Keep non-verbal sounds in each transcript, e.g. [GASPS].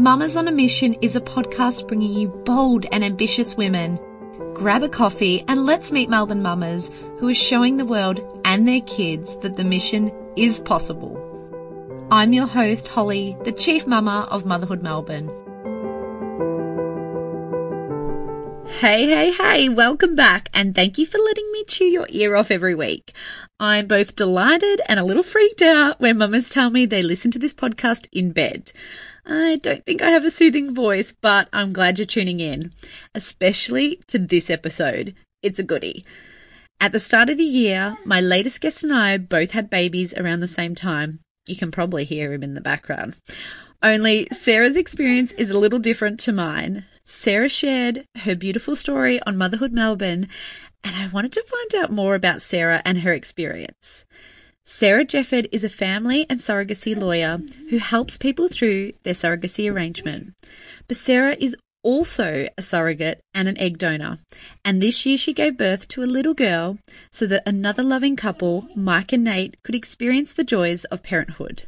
Mamas on a Mission is a podcast bringing you bold and ambitious women. Grab a coffee and let's meet Melbourne mamas who are showing the world and their kids that the mission is possible. I'm your host, Holly, the Chief Mama of Motherhood Melbourne. Hey, hey, hey, welcome back and thank you for letting me chew your ear off every week. I'm both delighted and a little freaked out when mamas tell me they listen to this podcast in bed. I don't think I have a soothing voice, but I'm glad you're tuning in, especially to this episode. It's a goodie. At the start of the year, my latest guest and I both had babies around the same time. You can probably hear him in the background. Only Sarah's experience is a little different to mine. Sarah shared her beautiful story on Motherhood Melbourne, and I wanted to find out more about Sarah and her experience. Sarah Jefford is a family and surrogacy lawyer who helps people through their surrogacy arrangement. But Sarah is also a surrogate and an egg donor, and this year she gave birth to a little girl so that another loving couple, Mike and Nate, could experience the joys of parenthood.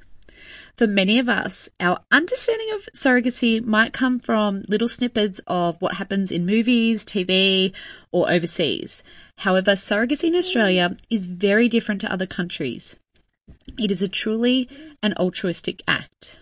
For many of us, our understanding of surrogacy might come from little snippets of what happens in movies, TV, or overseas. However, surrogacy in Australia is very different to other countries. It is a truly an altruistic act.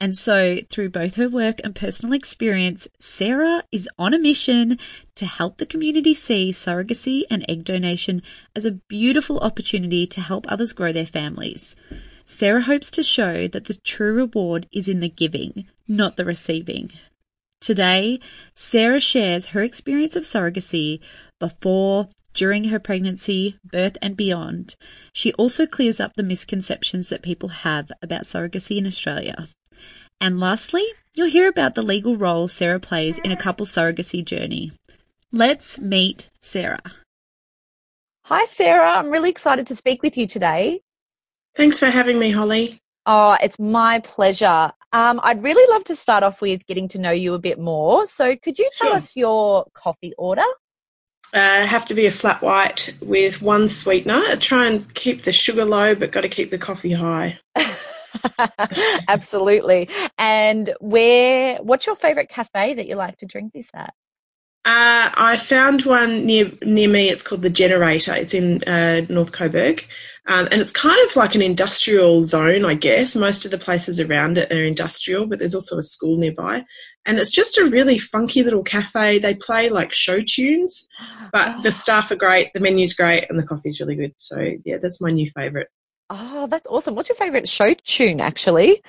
And so, through both her work and personal experience, Sarah is on a mission to help the community see surrogacy and egg donation as a beautiful opportunity to help others grow their families. Sarah hopes to show that the true reward is in the giving, not the receiving. Today, Sarah shares her experience of surrogacy before, during her pregnancy, birth, and beyond. She also clears up the misconceptions that people have about surrogacy in Australia. And lastly, you'll hear about the legal role Sarah plays in a couple's surrogacy journey. Let's meet Sarah. Hi, Sarah. I'm really excited to speak with you today. Thanks for having me, Holly. Oh, it's my pleasure. Um, I'd really love to start off with getting to know you a bit more. So, could you tell Sure. us your coffee order? Uh, have to be a flat white with one sweetener. I try and keep the sugar low, but got to keep the coffee high. [LAUGHS] Absolutely. And where? What's your favorite cafe that you like to drink this at? Uh, I found one near near me. It's called the Generator. It's in uh, North Coburg, um, and it's kind of like an industrial zone, I guess. Most of the places around it are industrial, but there's also a school nearby, and it's just a really funky little cafe. They play like show tunes, but the staff are great, the menu's great, and the coffee's really good. So yeah, that's my new favourite. Oh, that's awesome. What's your favorite show tune, actually?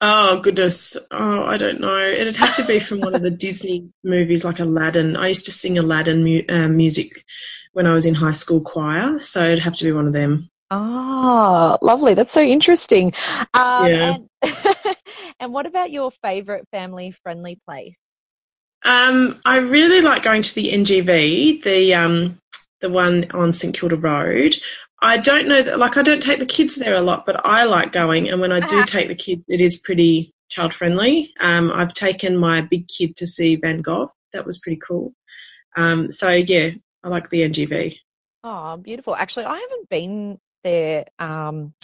Oh goodness! Oh, I don't know. It'd have to be from one of the [LAUGHS] Disney movies, like Aladdin. I used to sing Aladdin mu- uh, music when I was in high school choir, so it'd have to be one of them. Oh, lovely. That's so interesting. Um, Yeah. and, [LAUGHS] and what about your favorite family friendly place? Um, I really like going to the NGV, the um, the one on St Kilda Road. I don't know that, like, I don't take the kids there a lot, but I like going. And when I do take the kids, it is pretty child friendly. Um, I've taken my big kid to see Van Gogh. That was pretty cool. Um, so yeah, I like the NGV. Oh, beautiful. Actually, I haven't been there. Um,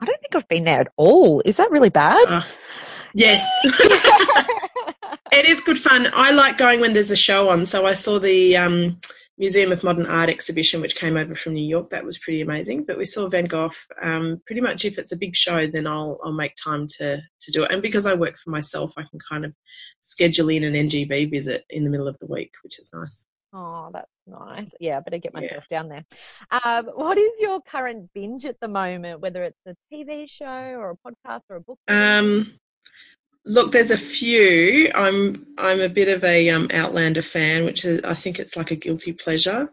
I don't think I've been there at all. Is that really bad? Uh, yes. [LAUGHS] [LAUGHS] it is good fun. I like going when there's a show on. So I saw the um, Museum of Modern Art exhibition, which came over from New York. That was pretty amazing. But we saw Van Gogh. Um, pretty much, if it's a big show, then I'll I'll make time to to do it. And because I work for myself, I can kind of schedule in an NGV visit in the middle of the week, which is nice. Oh, that's nice. Yeah, I better get Yeah. myself down there. Um, what is your current binge at the moment, whether it's a TV show or a podcast or a book? Um, look, there's a few. I'm I'm a bit of a um, Outlander fan, which is I think it's like a guilty pleasure.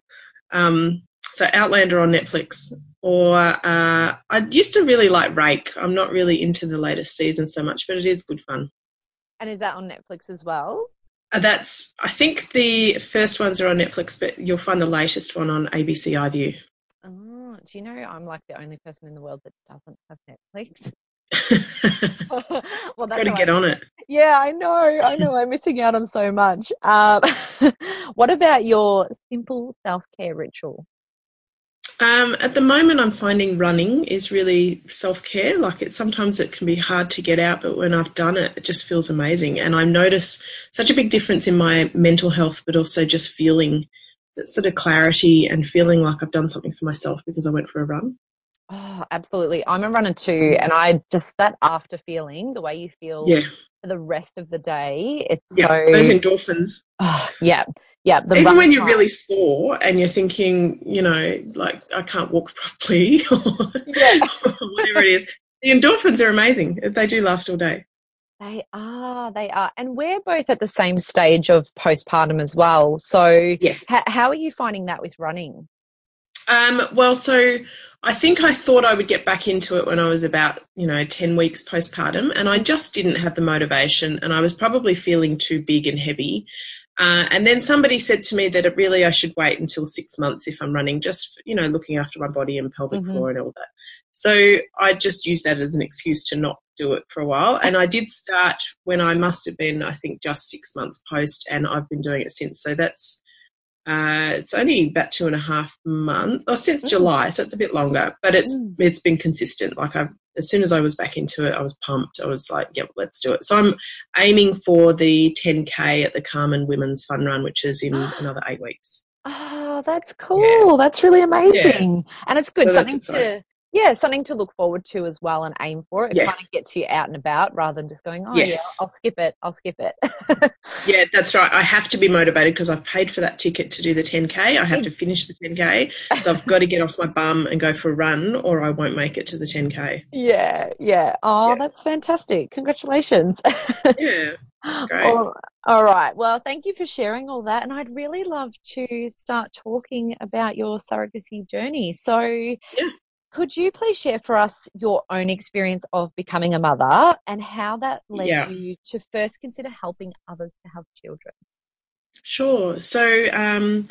Um, so Outlander on Netflix, or uh, I used to really like Rake. I'm not really into the latest season so much, but it is good fun. and is that on Netflix as well? Uh, that's I think the first ones are on Netflix, but you'll find the latest one on ABC iView. Oh, do you know I'm like the only person in the world that doesn't have Netflix? [LAUGHS] [LAUGHS] well, Got to how I- get on it. Yeah, I know. I know. I'm missing out on so much. Um, [LAUGHS] what about your simple self care ritual? Um, at the moment, I'm finding running is really self care. Like it sometimes it can be hard to get out, but when I've done it, it just feels amazing. And I notice such a big difference in my mental health, but also just feeling that sort of clarity and feeling like I've done something for myself because I went for a run. Oh, absolutely. I'm a runner too, and I just that after feeling, the way you feel Yeah, for the rest of the day, it's yeah. so Those endorphins. oh, yeah, yeah. The Even when you're really sore and you're thinking, you know, like I can't walk properly [LAUGHS] or Yeah. [LAUGHS] whatever it is, the endorphins are amazing. They do last all day. They are, they are. And we're both at the same stage of postpartum as well. So, Yes. h- how are you finding that with running? Um, well, so I think I thought I would get back into it when I was about, you know, 10 weeks postpartum, and I just didn't have the motivation, and I was probably feeling too big and heavy. Uh, and then somebody said to me that it really I should wait until six months if I'm running, just you know, looking after my body and pelvic Mhm. floor and all that. So I just used that as an excuse to not do it for a while. And I did start when I must have been, I think, just six months post, and I've been doing it since. So that's uh, it's only about two and a half months, or since Mm. July, so it's a bit longer. But it's Mm. it's been consistent. Like I, as soon as I was back into it, I was pumped. I was like, "Yep, let's do it." So I'm aiming for the 10k at the Carman Women's Fun Run, which is in [GASPS] another eight weeks. Oh, that's cool. That's really amazing. And it's good. So something to, yeah, something to look forward to as well and aim for. It Yeah. kind of gets you out and about rather than just going, oh, yeah, I'll skip it. I'll skip it. [LAUGHS] Yeah, that's right. I have to be motivated because I've paid for that ticket to do the 10k. I have to finish the 10k, [LAUGHS] so I've got to get off my bum and go for a run, or I won't make it to the 10k. yeah, yeah. Oh, Yeah. that's fantastic. Congratulations. [LAUGHS] Yeah, Great. All, all right. Well, thank you for sharing all that. And I'd really love to start talking about your surrogacy journey. So, could you please share for us your own experience of becoming a mother and how that led Yeah. you to first consider helping others to have children? Sure. So, um,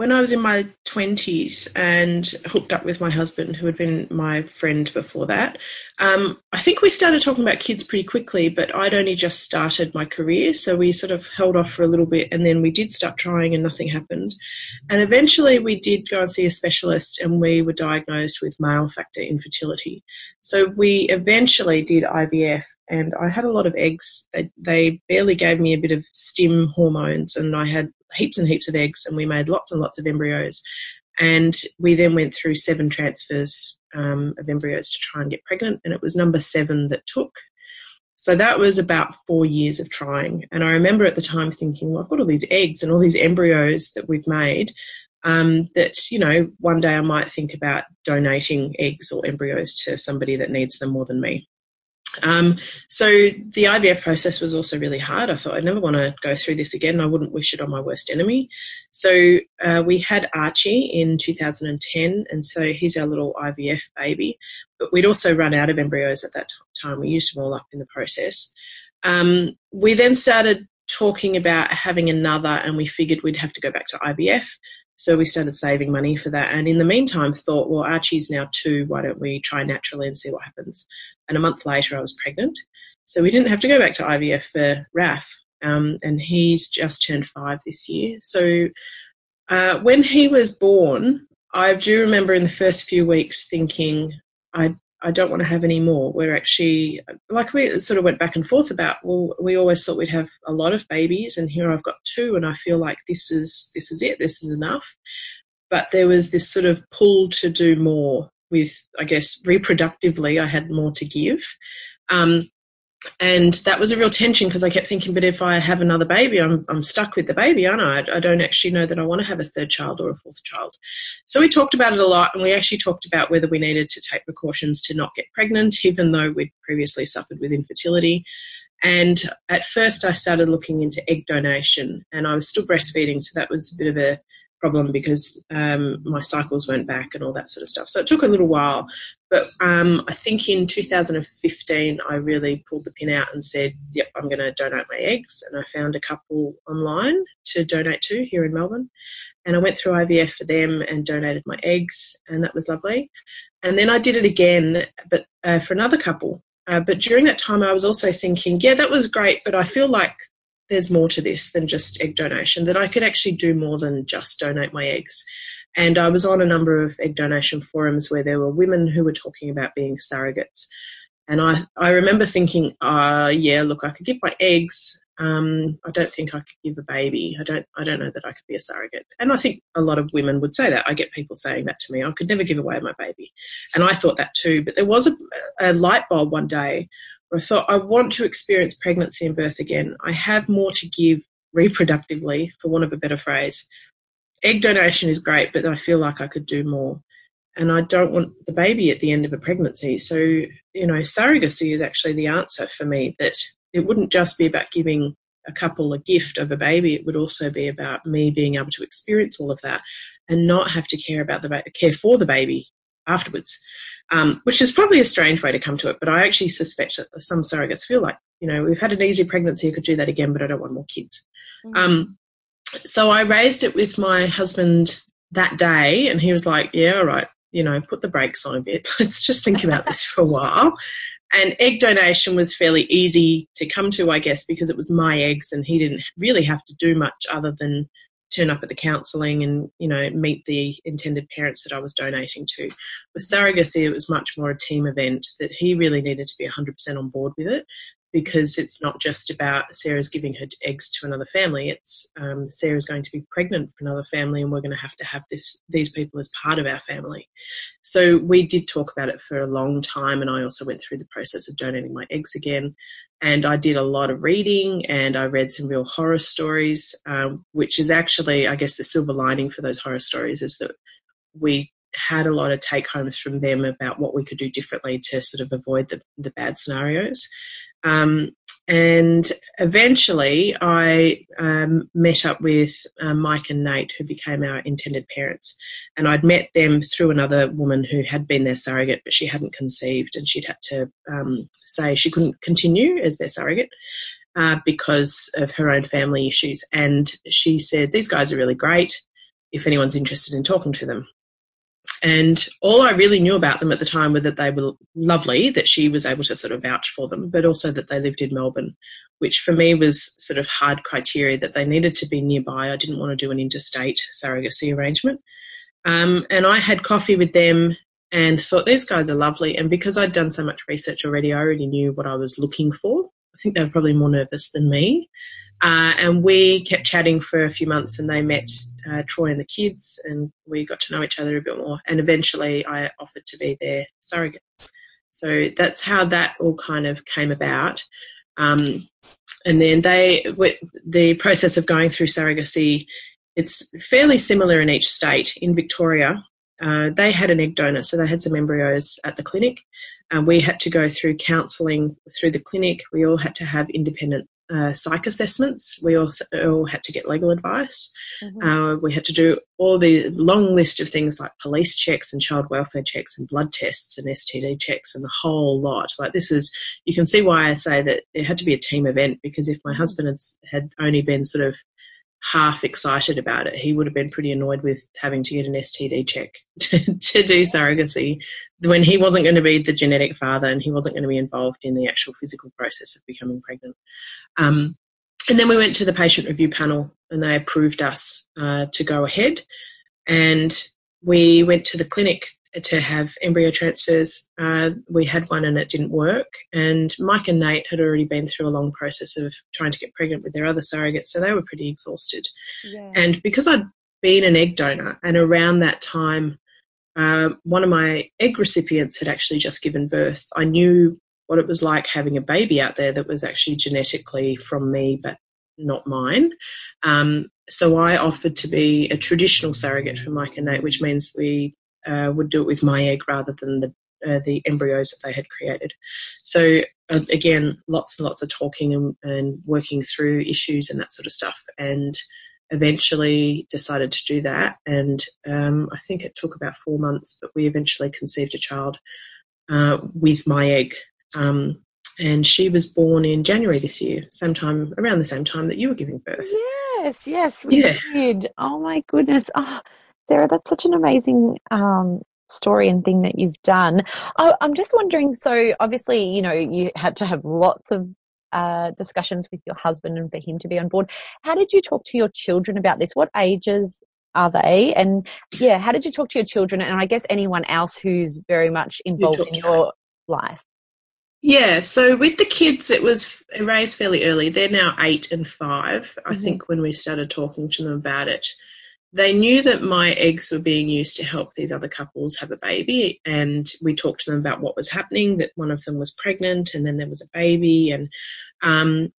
when I was in my 20s and hooked up with my husband, who had been my friend before that, um, I think we started talking about kids pretty quickly, but I'd only just started my career. So we sort of held off for a little bit and then we did start trying and nothing happened. And eventually we did go and see a specialist and we were diagnosed with male factor infertility. So we eventually did IVF and I had a lot of eggs. They, they barely gave me a bit of stim hormones, and I had heaps and heaps of eggs, and we made lots and lots of embryos. And we then went through seven transfers um, of embryos to try and get pregnant, and it was number seven that took. So that was about four years of trying. And I remember at the time thinking, well, I've got all these eggs and all these embryos that we've made. Um, that you know, one day I might think about donating eggs or embryos to somebody that needs them more than me. Um, so the IVF process was also really hard. I thought I'd never want to go through this again. I wouldn't wish it on my worst enemy. So uh, we had Archie in 2010, and so he's our little IVF baby. But we'd also run out of embryos at that time. We used them all up in the process. Um, we then started talking about having another, and we figured we'd have to go back to IVF. So we started saving money for that. And in the meantime, thought, well, Archie's now two. Why don't we try naturally and see what happens? And a month later, I was pregnant. So we didn't have to go back to IVF for Raf. Um, and he's just turned five this year. So uh, when he was born, I do remember in the first few weeks thinking, I I don't want to have any more. We're actually like we sort of went back and forth about. Well, we always thought we'd have a lot of babies, and here I've got two, and I feel like this is this is it. This is enough. But there was this sort of pull to do more with, I guess, reproductively. I had more to give. Um, and that was a real tension because I kept thinking, but if I have another baby, I'm, I'm stuck with the baby, aren't I? I don't actually know that I want to have a third child or a fourth child. So we talked about it a lot, and we actually talked about whether we needed to take precautions to not get pregnant, even though we'd previously suffered with infertility. And at first, I started looking into egg donation, and I was still breastfeeding, so that was a bit of a problem because um, my cycles went back and all that sort of stuff. So it took a little while. But um, I think in 2015, I really pulled the pin out and said, yep, I'm going to donate my eggs. And I found a couple online to donate to here in Melbourne. And I went through IVF for them and donated my eggs, and that was lovely. And then I did it again, but uh, for another couple. Uh, but during that time, I was also thinking, yeah, that was great, but I feel like there's more to this than just egg donation, that I could actually do more than just donate my eggs. And I was on a number of egg donation forums where there were women who were talking about being surrogates. And I, I remember thinking, uh, yeah, look, I could give my eggs. Um, I don't think I could give a baby. I don't, I don't know that I could be a surrogate. And I think a lot of women would say that. I get people saying that to me. I could never give away my baby. And I thought that too. But there was a, a light bulb one day I thought, I want to experience pregnancy and birth again. I have more to give reproductively, for want of a better phrase. Egg donation is great, but I feel like I could do more. And I don't want the baby at the end of a pregnancy. So, you know, surrogacy is actually the answer for me that it wouldn't just be about giving a couple a gift of a baby. It would also be about me being able to experience all of that and not have to care about the ba- care for the baby afterwards. Um, which is probably a strange way to come to it, but I actually suspect that some surrogates feel like, you know, we've had an easy pregnancy, I could do that again, but I don't want more kids. Mm-hmm. Um, so I raised it with my husband that day, and he was like, "Yeah, all right, you know, put the brakes on a bit. [LAUGHS] Let's just think about this for a while." And egg donation was fairly easy to come to, I guess, because it was my eggs, and he didn't really have to do much other than turn up at the counselling and you know meet the intended parents that I was donating to. With surrogacy, it was much more a team event that he really needed to be 100% on board with it because it's not just about Sarah's giving her eggs to another family. It's um, Sarah's going to be pregnant for another family, and we're going to have to have this these people as part of our family. So we did talk about it for a long time, and I also went through the process of donating my eggs again. And I did a lot of reading, and I read some real horror stories, um, which is actually, I guess, the silver lining for those horror stories is that we had a lot of take homes from them about what we could do differently to sort of avoid the, the bad scenarios. Um, and eventually, I um, met up with uh, Mike and Nate, who became our intended parents. And I'd met them through another woman who had been their surrogate, but she hadn't conceived, and she'd had to um, say she couldn't continue as their surrogate. Uh, because of her own family issues. And she said, These guys are really great if anyone's interested in talking to them. And all I really knew about them at the time were that they were lovely, that she was able to sort of vouch for them, but also that they lived in Melbourne, which for me was sort of hard criteria that they needed to be nearby. I didn't want to do an interstate surrogacy arrangement. Um, and I had coffee with them and thought these guys are lovely. And because I'd done so much research already, I already knew what I was looking for. I think they were probably more nervous than me. Uh, and we kept chatting for a few months, and they met uh, Troy and the kids, and we got to know each other a bit more. And eventually, I offered to be their surrogate. So that's how that all kind of came about. Um, and then they, the process of going through surrogacy, it's fairly similar in each state. In Victoria, uh, they had an egg donor, so they had some embryos at the clinic. Uh, we had to go through counselling through the clinic. We all had to have independent uh, psych assessments. We also all had to get legal advice. Mm-hmm. Uh, we had to do all the long list of things like police checks and child welfare checks and blood tests and STD checks and the whole lot. Like this is, you can see why I say that it had to be a team event because if my mm-hmm. husband had, had only been sort of half excited about it. He would have been pretty annoyed with having to get an STD check [LAUGHS] to, to, do surrogacy when he wasn't going to be the genetic father and he wasn't going to be involved in the actual physical process of becoming pregnant. Um, and then we went to the patient review panel and they approved us uh, to go ahead. And we went to the clinic to have embryo transfers. Uh, we had one and it didn't work. And Mike and Nate had already been through a long process of trying to get pregnant with their other surrogates, so they were pretty exhausted. Yeah. And because I'd been an egg donor, and around that time, uh, one of my egg recipients had actually just given birth, I knew what it was like having a baby out there that was actually genetically from me, but not mine. Um, so I offered to be a traditional surrogate for Mike and Nate, which means we uh, would do it with my egg rather than the uh, the embryos that they had created. So uh, again, lots and lots of talking and, and, working through issues and that sort of stuff, and eventually decided to do that. And um, I think it took about four months, but we eventually conceived a child uh, with my egg. Um, and she was born in January this year, same time around the same time that you were giving birth. Yes, yes, we yeah. did. Oh my goodness! Oh, Sarah, that's such an amazing um, story and thing that you've done. I, I'm just wondering. So, obviously, you know, you had to have lots of uh, discussions with your husband and for him to be on board. How did you talk to your children about this? What ages are they? And yeah, how did you talk to your children and I guess anyone else who's very much involved in your life? Yeah, so with the kids, it was raised fairly early. They're now eight and 5 mm-hmm. I think, when we started talking to them about it. They knew that my eggs were being used to help these other couples have a baby, and we talked to them about what was happening. That one of them was pregnant, and then there was a baby, and um,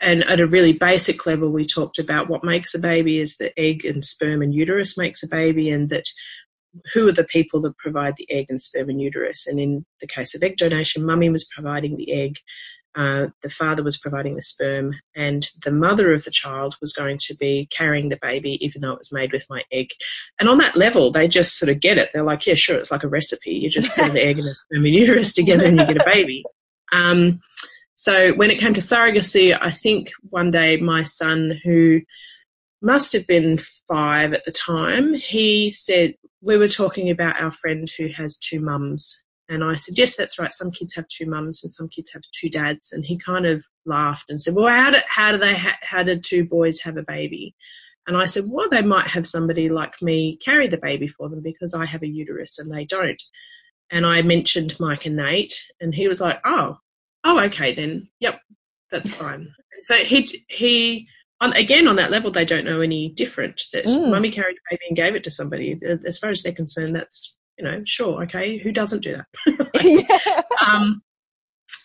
and at a really basic level, we talked about what makes a baby is the egg and sperm and uterus makes a baby, and that who are the people that provide the egg and sperm and uterus. And in the case of egg donation, mummy was providing the egg, uh, the father was providing the sperm, and the mother of the child was going to be carrying the baby, even though it was made with my egg. And on that level, they just sort of get it. They're like, yeah, sure, it's like a recipe. You just put an egg and a [LAUGHS] sperm and uterus together and you get a baby. Um, so when it came to surrogacy, I think one day my son, who must have been five at the time, he said, We were talking about our friend who has two mums. And I said, Yes, that's right. Some kids have two mums and some kids have two dads. And he kind of laughed and said, Well, how do, how do they, ha- how did two boys have a baby? And I said, Well, they might have somebody like me carry the baby for them because I have a uterus and they don't. And I mentioned Mike and Nate, and he was like, Oh, oh, okay, then, yep, that's fine. So he he on, again on that level, they don't know any different. That mm. mummy carried a baby and gave it to somebody. As far as they're concerned, that's you know, sure, okay, who doesn't do that? [LAUGHS] um,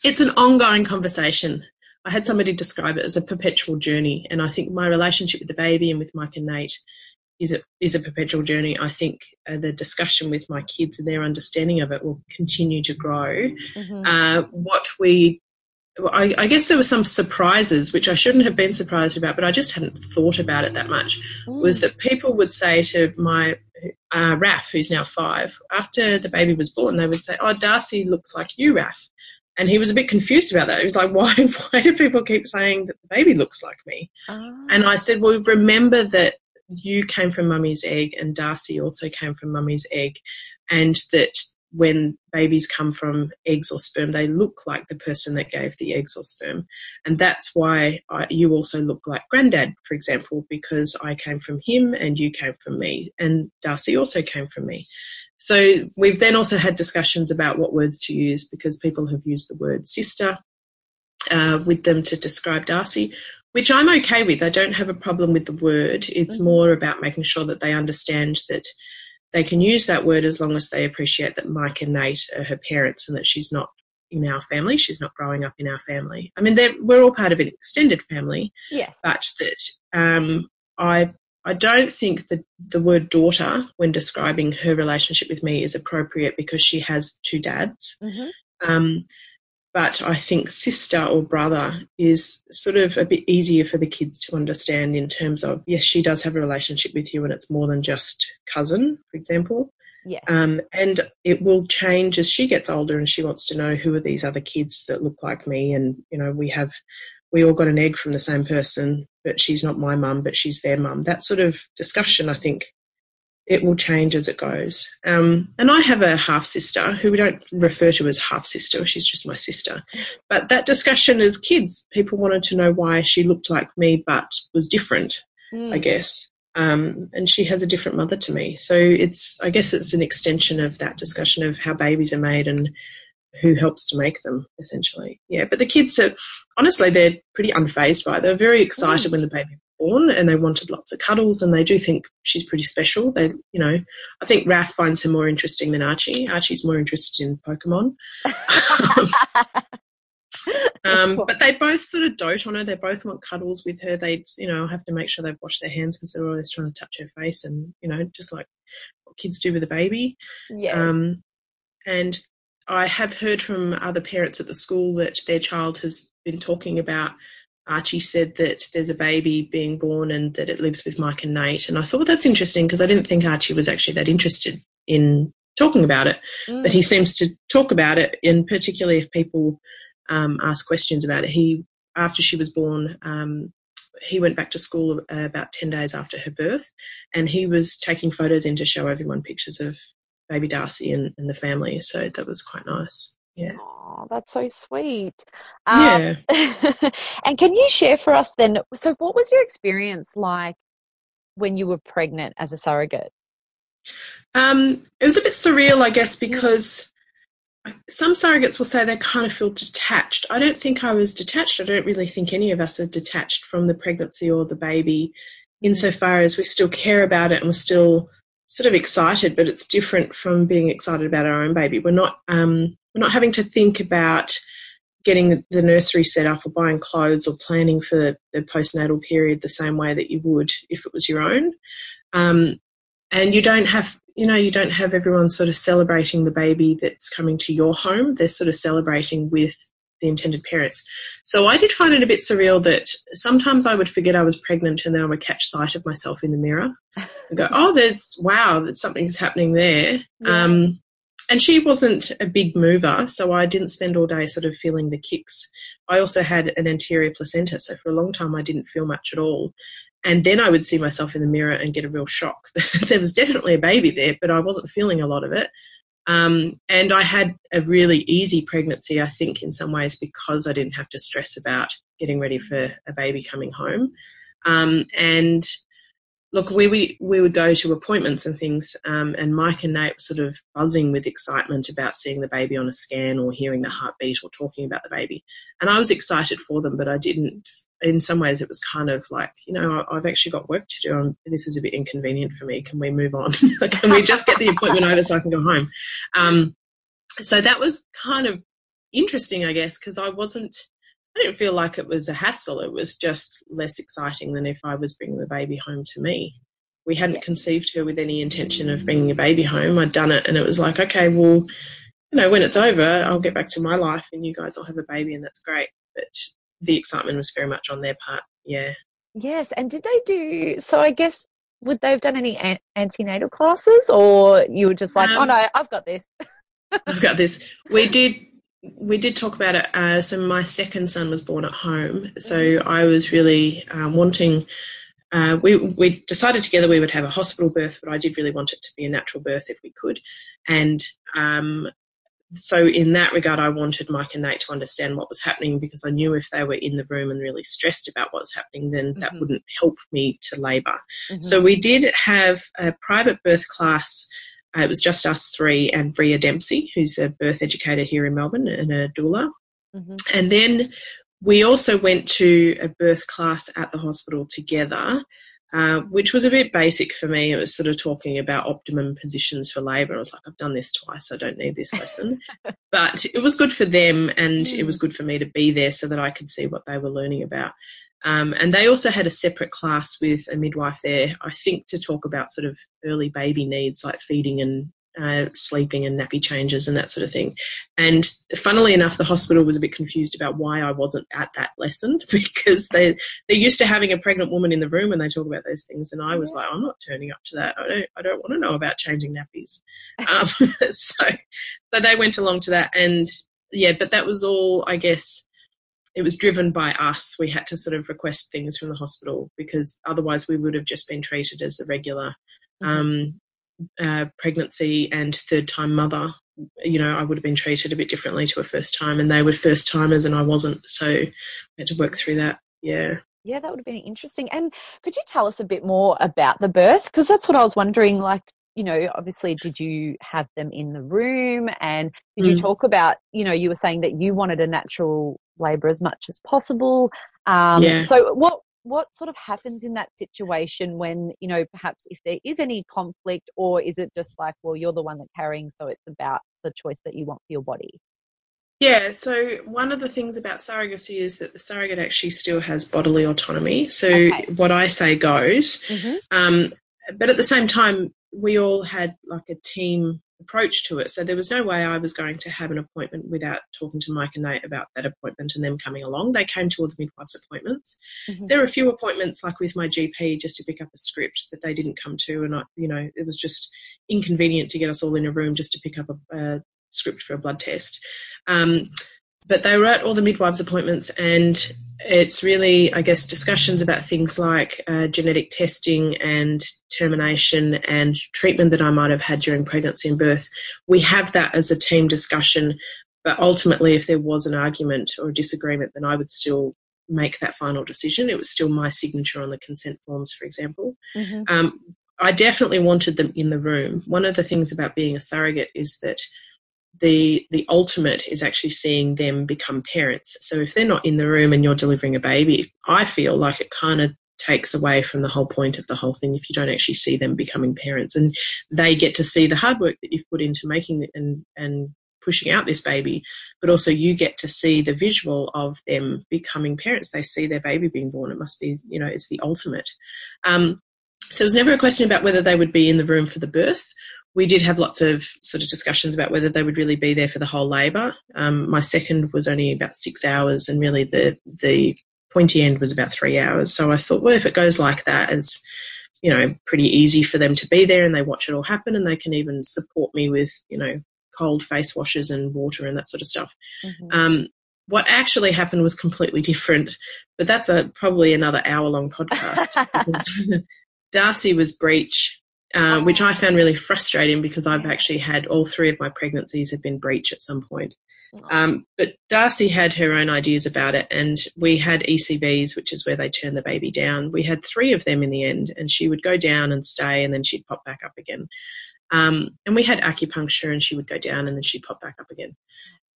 it's an ongoing conversation. I had somebody describe it as a perpetual journey, and I think my relationship with the baby and with Mike and Nate is a is a perpetual journey. I think uh, the discussion with my kids and their understanding of it will continue to grow. Mm-hmm. Uh, what we I, I, guess there were some surprises, which I shouldn't have been surprised about, but I just hadn't thought about it that much. Mm. Was that people would say to my uh, Raf, who's now five, after the baby was born, they would say, "Oh, Darcy looks like you, Raf," and he was a bit confused about that. He was like, [LAUGHS] "Why? Why do people keep saying that the baby looks like me?" Oh. And I said, "Well, remember that you came from mummy's egg and Darcy also came from mummy's egg, and that when babies come from eggs or sperm, they look like the person that gave the eggs or sperm. And that's why I, you also look like granddad, for example, because I came from him and you came from me, and Darcy also came from me. So we've then also had discussions about what words to use because people have used the word sister uh, with them to describe Darcy, which I'm okay with. I don't have a problem with the word. It's mm-hmm. more about making sure that they understand that they can use that word as long as they appreciate that Mike and Nate are her parents and that she's not in our family. She's not growing up in our family. I mean, we're all part of an extended family. Yes. But that um, I I don't think that the word daughter, when describing her relationship with me, is appropriate because she has two dads. Mm-hmm. Um, but I think sister or brother is sort of a bit easier for the kids to understand in terms of yes, she does have a relationship with you, and it's more than just cousin, for example. Yeah. Um, and it will change as she gets older and she wants to know who are these other kids that look like me, and you know we have we all got an egg from the same person, but she's not my mum, but she's their mum. That sort of discussion, I think, it will change as it goes. Um, and I have a half sister who we don't refer to as half sister, she's just my sister. But that discussion as kids, people wanted to know why she looked like me but was different, mm. I guess. Um, and she has a different mother to me. So it's, I guess it's an extension of that discussion of how babies are made and who helps to make them, essentially. Yeah, but the kids are, honestly, they're pretty unfazed by it. They're very excited mm. when the baby born and they wanted lots of cuddles and they do think she's pretty special. They, you know, I think Raf finds her more interesting than Archie. Archie's more interested in Pokemon. [LAUGHS] um, but they both sort of dote on her. They both want cuddles with her. They, you know, have to make sure they've washed their hands because they're always trying to touch her face and, you know, just like what kids do with a baby. Yeah. Um, and I have heard from other parents at the school that their child has been talking about Archie said that there's a baby being born and that it lives with Mike and Nate. And I thought, well, that's interesting because I didn't think Archie was actually that interested in talking about it. Mm. But he seems to talk about it, and particularly if people um, ask questions about it. He, after she was born, um, he went back to school uh, about 10 days after her birth and he was taking photos in to show everyone pictures of baby Darcy and, and the family. So that was quite nice. Yeah. Oh, that's so sweet. Um, yeah. [LAUGHS] and can you share for us then? So, what was your experience like when you were pregnant as a surrogate? Um, it was a bit surreal, I guess, because some surrogates will say they kind of feel detached. I don't think I was detached. I don't really think any of us are detached from the pregnancy or the baby, insofar as we still care about it and we're still sort of excited. But it's different from being excited about our own baby. We're not um, we're not having to think about getting the nursery set up or buying clothes or planning for the postnatal period the same way that you would if it was your own. Um, and you don't have you know you don't have everyone sort of celebrating the baby that's coming to your home they're sort of celebrating with the intended parents so i did find it a bit surreal that sometimes i would forget i was pregnant and then i would catch sight of myself in the mirror and go [LAUGHS] oh there's wow that something's happening there yeah. um, and she wasn't a big mover, so I didn't spend all day sort of feeling the kicks. I also had an anterior placenta, so for a long time I didn't feel much at all. And then I would see myself in the mirror and get a real shock. [LAUGHS] there was definitely a baby there, but I wasn't feeling a lot of it. Um, and I had a really easy pregnancy, I think, in some ways, because I didn't have to stress about getting ready for a baby coming home. Um, and look, we, we, we would go to appointments and things, um, and Mike and Nate were sort of buzzing with excitement about seeing the baby on a scan or hearing the heartbeat or talking about the baby. And I was excited for them, but I didn't. In some ways, it was kind of like, you know, I've actually got work to do. I'm, this is a bit inconvenient for me. Can we move on? [LAUGHS] can we just get the appointment over so I can go home? Um, so that was kind of interesting, I guess, because I wasn't I didn't feel like it was a hassle. It was just less exciting than if I was bringing the baby home to me. We hadn't conceived her with any intention of bringing a baby home. I'd done it, and it was like, okay, well, you know, when it's over, I'll get back to my life, and you guys will have a baby, and that's great. But the excitement was very much on their part. Yeah. Yes, and did they do? So I guess would they have done any an- antenatal classes, or you were just like, oh, um, oh no, I've got this. I've got this. We did we did talk about it. Uh, so my second son was born at home, so mm-hmm. I was really um, wanting. Uh, we we decided together we would have a hospital birth, but I did really want it to be a natural birth if we could, and um, so in that regard, I wanted Mike and Nate to understand what was happening because I knew if they were in the room and really stressed about what was happening, then mm-hmm. that wouldn't help me to labour. Mm-hmm. So we did have a private birth class it was just us three and Bria Dempsey, who's a birth educator here in Melbourne and a doula. Mm-hmm. And then we also went to a birth class at the hospital together, uh, which was a bit basic for me. It was sort of talking about optimum positions for labour. I was like, I've done this twice, I don't need this [LAUGHS] lesson. but it was good for them and mm. it was good for me to be there so that I could see what they were learning about. Um, and they also had a separate class with a midwife there, I think, to talk about sort of early baby needs like feeding and uh, sleeping and nappy changes and that sort of thing. And funnily enough, the hospital was a bit confused about why I wasn't at that lesson [LAUGHS] because they they're used to having a pregnant woman in the room when they talk about those things, and I was like, I'm not turning up to that. I don't I don't want to know about changing nappies. [LAUGHS] Um, [LAUGHS] so so they went along to that, and yeah, but that was all, I guess it was driven by us. We had to sort of request things from the hospital because otherwise we would have just been treated as a regular mm-hmm. um, uh, pregnancy and third time mother. You know, I would have been treated a bit differently to a first time, and they were first timers and I wasn't. So we had to work through that. Yeah. Yeah, that would have been interesting. And could you tell us a bit more about the birth? Because that's what I was wondering. Like, you know, obviously, did you have them in the room? And did mm. you talk about, you know, you were saying that you wanted a natural labour as much as possible. Um, yeah. So what what sort of happens in that situation when you know perhaps if there is any conflict, or is it just like, well, you're the one that's carrying, so it's about the choice that you want for your body? Yeah, so one of the things about surrogacy is that the surrogate actually still has bodily autonomy. So okay. what I say goes. Mm-hmm. Um, but at the same time, we all had like a team approach to it. So there was no way I was going to have an appointment without talking to Mike and Nate about that appointment and them coming along. They came to all the midwives' appointments. Mm-hmm. There were a few appointments, like with my GP, just to pick up a script that they didn't come to, and I, you know, it was just inconvenient to get us all in a room just to pick up a, a script for a blood test. Um, but they were at all the midwives' appointments, and it's really, I guess, discussions about things like uh, genetic testing and termination and treatment that I might have had during pregnancy and birth. We have that as a team discussion, but ultimately, if there was an argument or a disagreement, then I would still make that final decision. It was still my signature on the consent forms, for example. Mm-hmm. Um, I definitely wanted them in the room. One of the things about being a surrogate is that the the ultimate is actually seeing them become parents. So if they're not in the room and you're delivering a baby, I feel like it kind of takes away from the whole point of the whole thing if you don't actually see them becoming parents. And they get to see the hard work that you've put into making and and pushing out this baby but also you get to see the visual of them becoming parents. They see their baby being born. It must be you know it's the ultimate. Um, so it was never a question about whether they would be in the room for the birth we did have lots of sort of discussions about whether they would really be there for the whole labour. Um, my second was only about six hours, and really the the pointy end was about three hours. So I thought, well, if it goes like that, it's you know pretty easy for them to be there, and they watch it all happen, and they can even support me with you know cold face washes and water and that sort of stuff. Mm-hmm. Um, what actually happened was completely different, but that's a probably another hour long podcast. [LAUGHS] [LAUGHS] Darcy was breech uh, which I found really frustrating because I've actually had all three of my pregnancies have been breech at some point. Um, but Darcy had her own ideas about it, and we had ECVs, which is where they turn the baby down. We had three of them in the end, and she would go down and stay, and then she'd pop back up again. Um, and we had acupuncture, and she would go down, and then she'd pop back up again.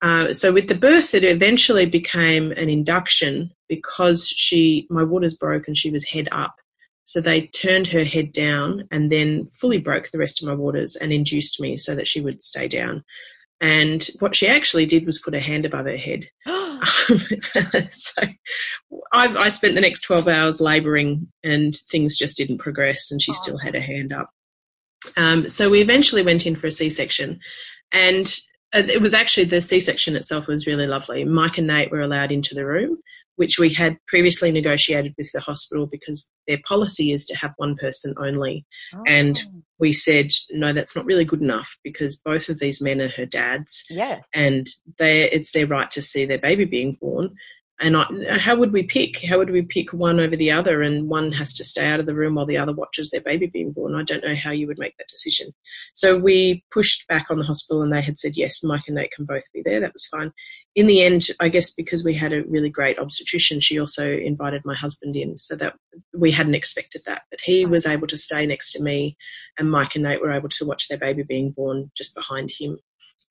Uh, so with the birth, it eventually became an induction because she my waters broke and she was head up. So they turned her head down and then fully broke the rest of my waters and induced me so that she would stay down. And what she actually did was put her hand above her head. [GASPS] [LAUGHS] so I've, I spent the next 12 hours labouring and things just didn't progress and she still had her hand up. Um, so we eventually went in for a C section and Uh, it was actually the C section itself was really lovely. Mike and Nate were allowed into the room which we had previously negotiated with the hospital because their policy is to have one person only. Oh. And we said, no, that's not really good enough because both of these men are her dads. Yes. And they it's their right to see their baby being born and I, how would we pick? How would we pick one over the other, and one has to stay out of the room while the other watches their baby being born? I don't know how you would make that decision. So we pushed back on the hospital, and they had said yes, Mike and Nate can both be there. That was fine. In the end, I guess because we had a really great obstetrician, she also invited my husband in, so that we hadn't expected that, but he was able to stay next to me, and Mike and Nate were able to watch their baby being born just behind him.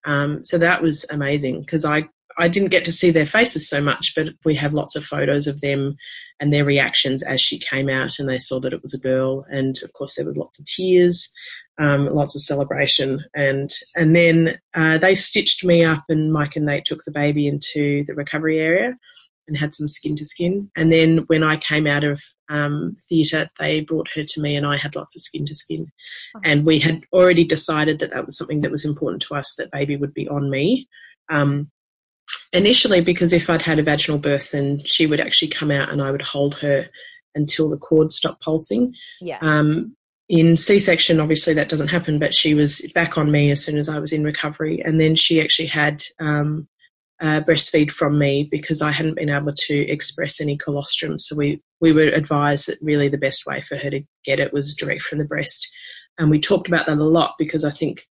Um, so that was amazing because I I didn't get to see their faces so much, but we have lots of photos of them and their reactions as she came out and they saw that it was a girl. And of course, there was lots of tears, um, lots of celebration. And, and then uh, they stitched me up and Mike and Nate took the baby into the recovery area and had some skin to skin. And then when I came out of um, theatre, they brought her to me and I had lots of skin to skin. And we had already decided that that was something that was important to us, that baby would be on me. Um, initially because if I'd had a vaginal birth, then she would actually come out and I would hold her until the cord stopped pulsing. Yeah. Um, in C-section, obviously that doesn't happen, but she was back on me as soon as I was in recovery, and then she actually had um, breastfeed from me because I hadn't been able to express any colostrum. So we we were advised that really the best way for her to get it was direct from the breast, and we talked about that a lot because I think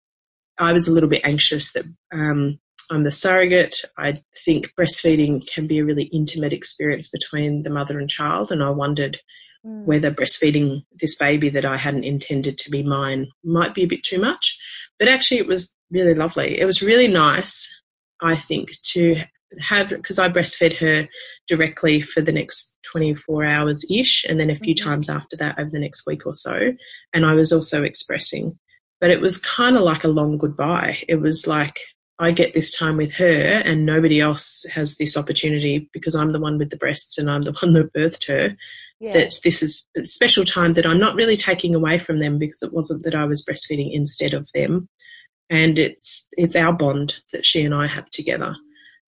I was a little bit anxious that um, I'm the surrogate. I think breastfeeding can be a really intimate experience between the mother and child, and I wondered mm. whether breastfeeding this baby that I hadn't intended to be mine might be a bit too much. But actually, it was really lovely. It was really nice, I think, to have because I breastfed her directly for the next 24 hours ish, and then a few mm-hmm. times after that over the next week or so. And I was also expressing, but it was kind of like a long goodbye. It was like I get this time with her and nobody else has this opportunity because I'm the one with the breasts and I'm the [LAUGHS] one that birthed her. Yeah. That this is a special time that I'm not really taking away from them because it wasn't that I was breastfeeding instead of them. And it's it's our bond that she and I have together.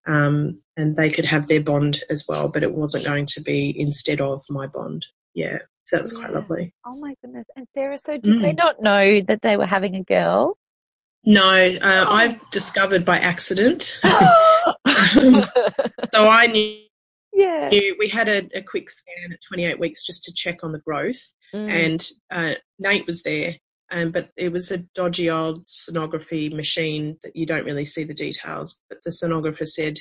Um, and they could have their bond as well, but it wasn't going to be instead of my bond. Yeah. So that was yeah. quite lovely. Oh my goodness. And Sarah, so did mm. they not know that they were having a girl? No, uh, oh. I've discovered by accident. [LAUGHS] so I knew, yeah. knew we had a, a, quick scan at 28 weeks just to check on the growth, mm. and uh, Nate was there. Um, but it was a dodgy old sonography machine that you don't really see the details. But the sonographer said,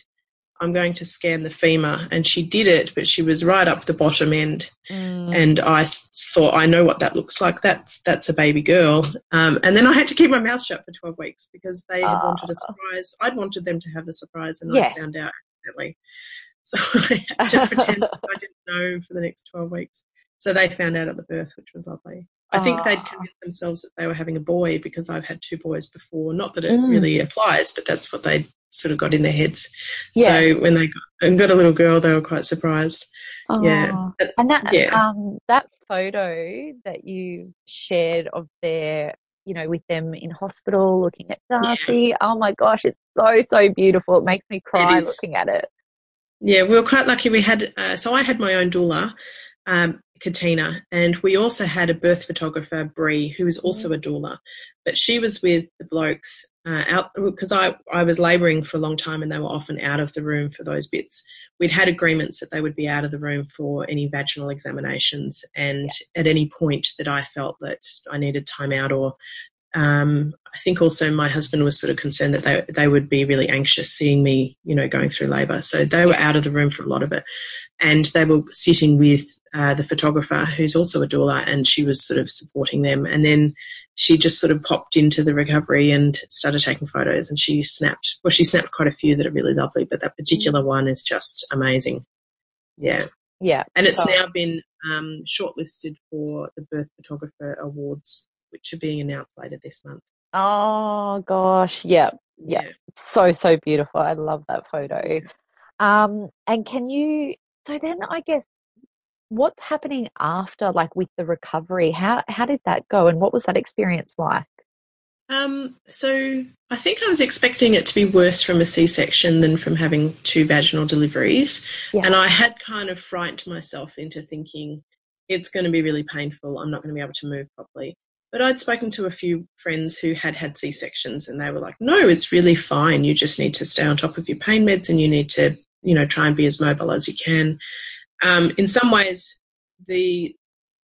I'm going to scan the femur. And she did it, but she was right up the bottom end. Mm. And I thought, I know what that looks like. That's that's a baby girl. Um, and then I had to keep my mouth shut for 12 weeks because they had wanted a Ah. surprise. I'd wanted them to have the surprise, and Yes. I found out accidentally. [LAUGHS] So I had to pretend I didn't know for the next 12 weeks. So they found out at the birth, which was lovely. I think they'd Ah. convinced themselves that they were having a boy because I've had two boys before. Not that it Mm. really applies, but that's what they sort of got in their heads. Yeah. So when they got, got a little girl, they were quite surprised. Yeah. Oh. But- And that Yeah. um that photo that you shared of their you know with them in hospital looking at Darcy, oh my gosh, it's so so beautiful. It makes me cry looking at it. Yeah, we were quite lucky. We had uh, so I had my own doula, um, Katina, and we also had a birth photographer, Bree, who was also a doula, but she was with the blokes uh, out because I I was labouring for a long time, and they were often out of the room for those bits. We'd had agreements that they would be out of the room for any vaginal examinations, and at any point that I felt that I needed time out or um, I think also my husband was sort of concerned that they they would be really anxious seeing me, you know, going through labour. So they were out of the room for a lot of it, and they were sitting with uh, the photographer, who's also a doula, and she was sort of supporting them. And then she just sort of popped into the recovery and started taking photos. And she snapped, well, she snapped quite a few that are really lovely, but that particular one is just amazing. Yeah, Yeah. and it's So- now been um, shortlisted for the Birth Photographer Awards, which are being announced later this month. Oh gosh, yeah. Yeah. So so beautiful. I love that photo. Um and can you so then I guess what's happening after like with the recovery? How how did that go and what was that experience like? Um, so I think I was expecting it to be worse from a C-section than from having two vaginal deliveries, Yeah. and I had kind of frightened myself into thinking it's going to be really painful. I'm not going to be able to move properly. But I'd spoken to a few friends who had had C-sections, and they were like, "No, it's really fine. You just need to stay on top of your pain meds, and you need to, you know, try and be as mobile as you can." Um, in some ways, the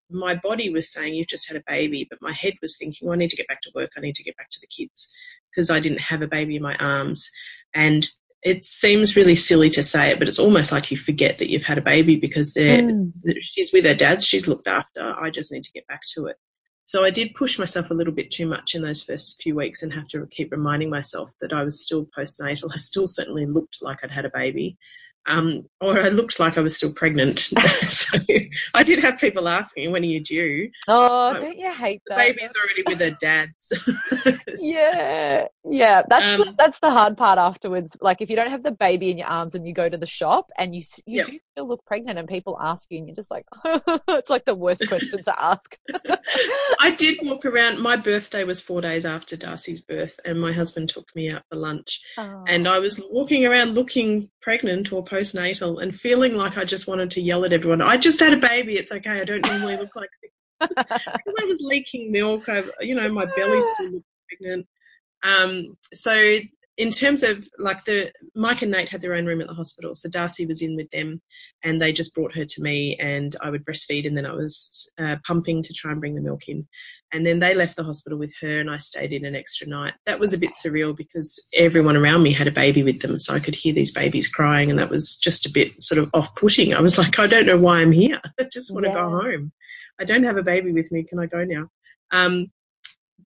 my body was saying you've just had a baby, but my head was thinking, well, I need to get back to work. I need to get back to the kids because I didn't have a baby in my arms. And it seems really silly to say it, but it's almost like you forget that you've had a baby because they're, Mm. she's with her dad, she's looked after. I just need to get back to it. So I did push myself a little bit too much in those first few weeks and have to keep reminding myself that I was still postnatal. [LAUGHS] I still certainly looked like I'd had a baby. Um, or I looked like I was still pregnant. [LAUGHS] so I did have people asking, when are you due? Oh, Like, don't you hate The that? baby's already with her dad. [LAUGHS] Yeah, yeah. That's the, Um, that's the hard part afterwards. Like if you don't have the baby in your arms and you go to the shop and you you Yep. do still look pregnant and people ask you and you're just like, [LAUGHS] it's like the worst question to ask. I did walk around. My birthday was four days after Darcy's birth, and my husband took me out for lunch. And I was walking around looking pregnant or postnatal and feeling like I just wanted to yell at everyone. I just had a baby. It's okay. I don't normally look like this. [LAUGHS] Because I was leaking milk. I, you know, my belly still looked pregnant. Um, so in terms of like the Mike and Nate had their own room at the hospital, so Darcy was in with them, and they just brought her to me, and I would breastfeed, and then I was uh, pumping to try and bring the milk in, and then they left the hospital with her, and I stayed in an extra night. That was a bit surreal because everyone around me had a baby with them, so I could hear these babies crying, and that was just a bit sort of off-putting. I was like, I don't know why I'm here. [LAUGHS] I just want to go home. I don't have a baby with me. Can I go now? Um,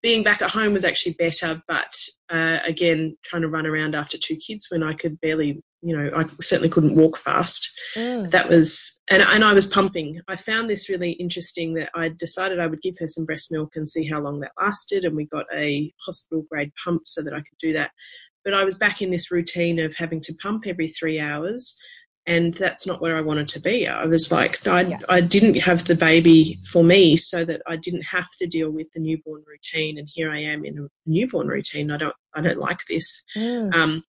being back at home was actually better, but uh, again, trying to run around after two kids when I could barely, you know, I certainly couldn't walk fast. Mm. That was, and, and I was pumping. I found this really interesting that I decided I would give her some breast milk and see how long that lasted. And we got a hospital grade pump so that I could do that. But I was back in this routine of having to pump every three hours. And that's not where I wanted to be. I was like, I, Yeah. I didn't have the baby for me so that I didn't have to deal with the newborn routine. And here I am in a newborn routine. I don't, I don't like this Mm. um,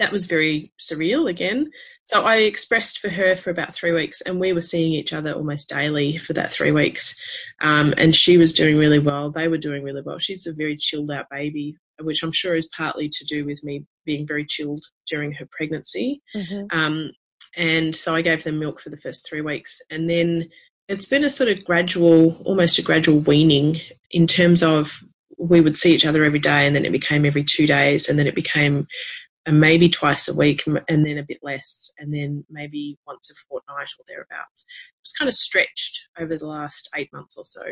that was very surreal again. So I expressed for her for about three weeks, and we were seeing each other almost daily for that three weeks. Um, and she was doing really well. They were doing really well. She's a very chilled out baby, which I'm sure is partly to do with me being very chilled during her pregnancy. Mhm. Um, and so I gave them milk for the first three weeks. And then it's been a sort of gradual, almost a gradual weaning in terms of we would see each other every day and then it became every two days and then it became and maybe twice a week and then a bit less and then maybe once a fortnight or thereabouts. It's kind of stretched over the last eight months or so.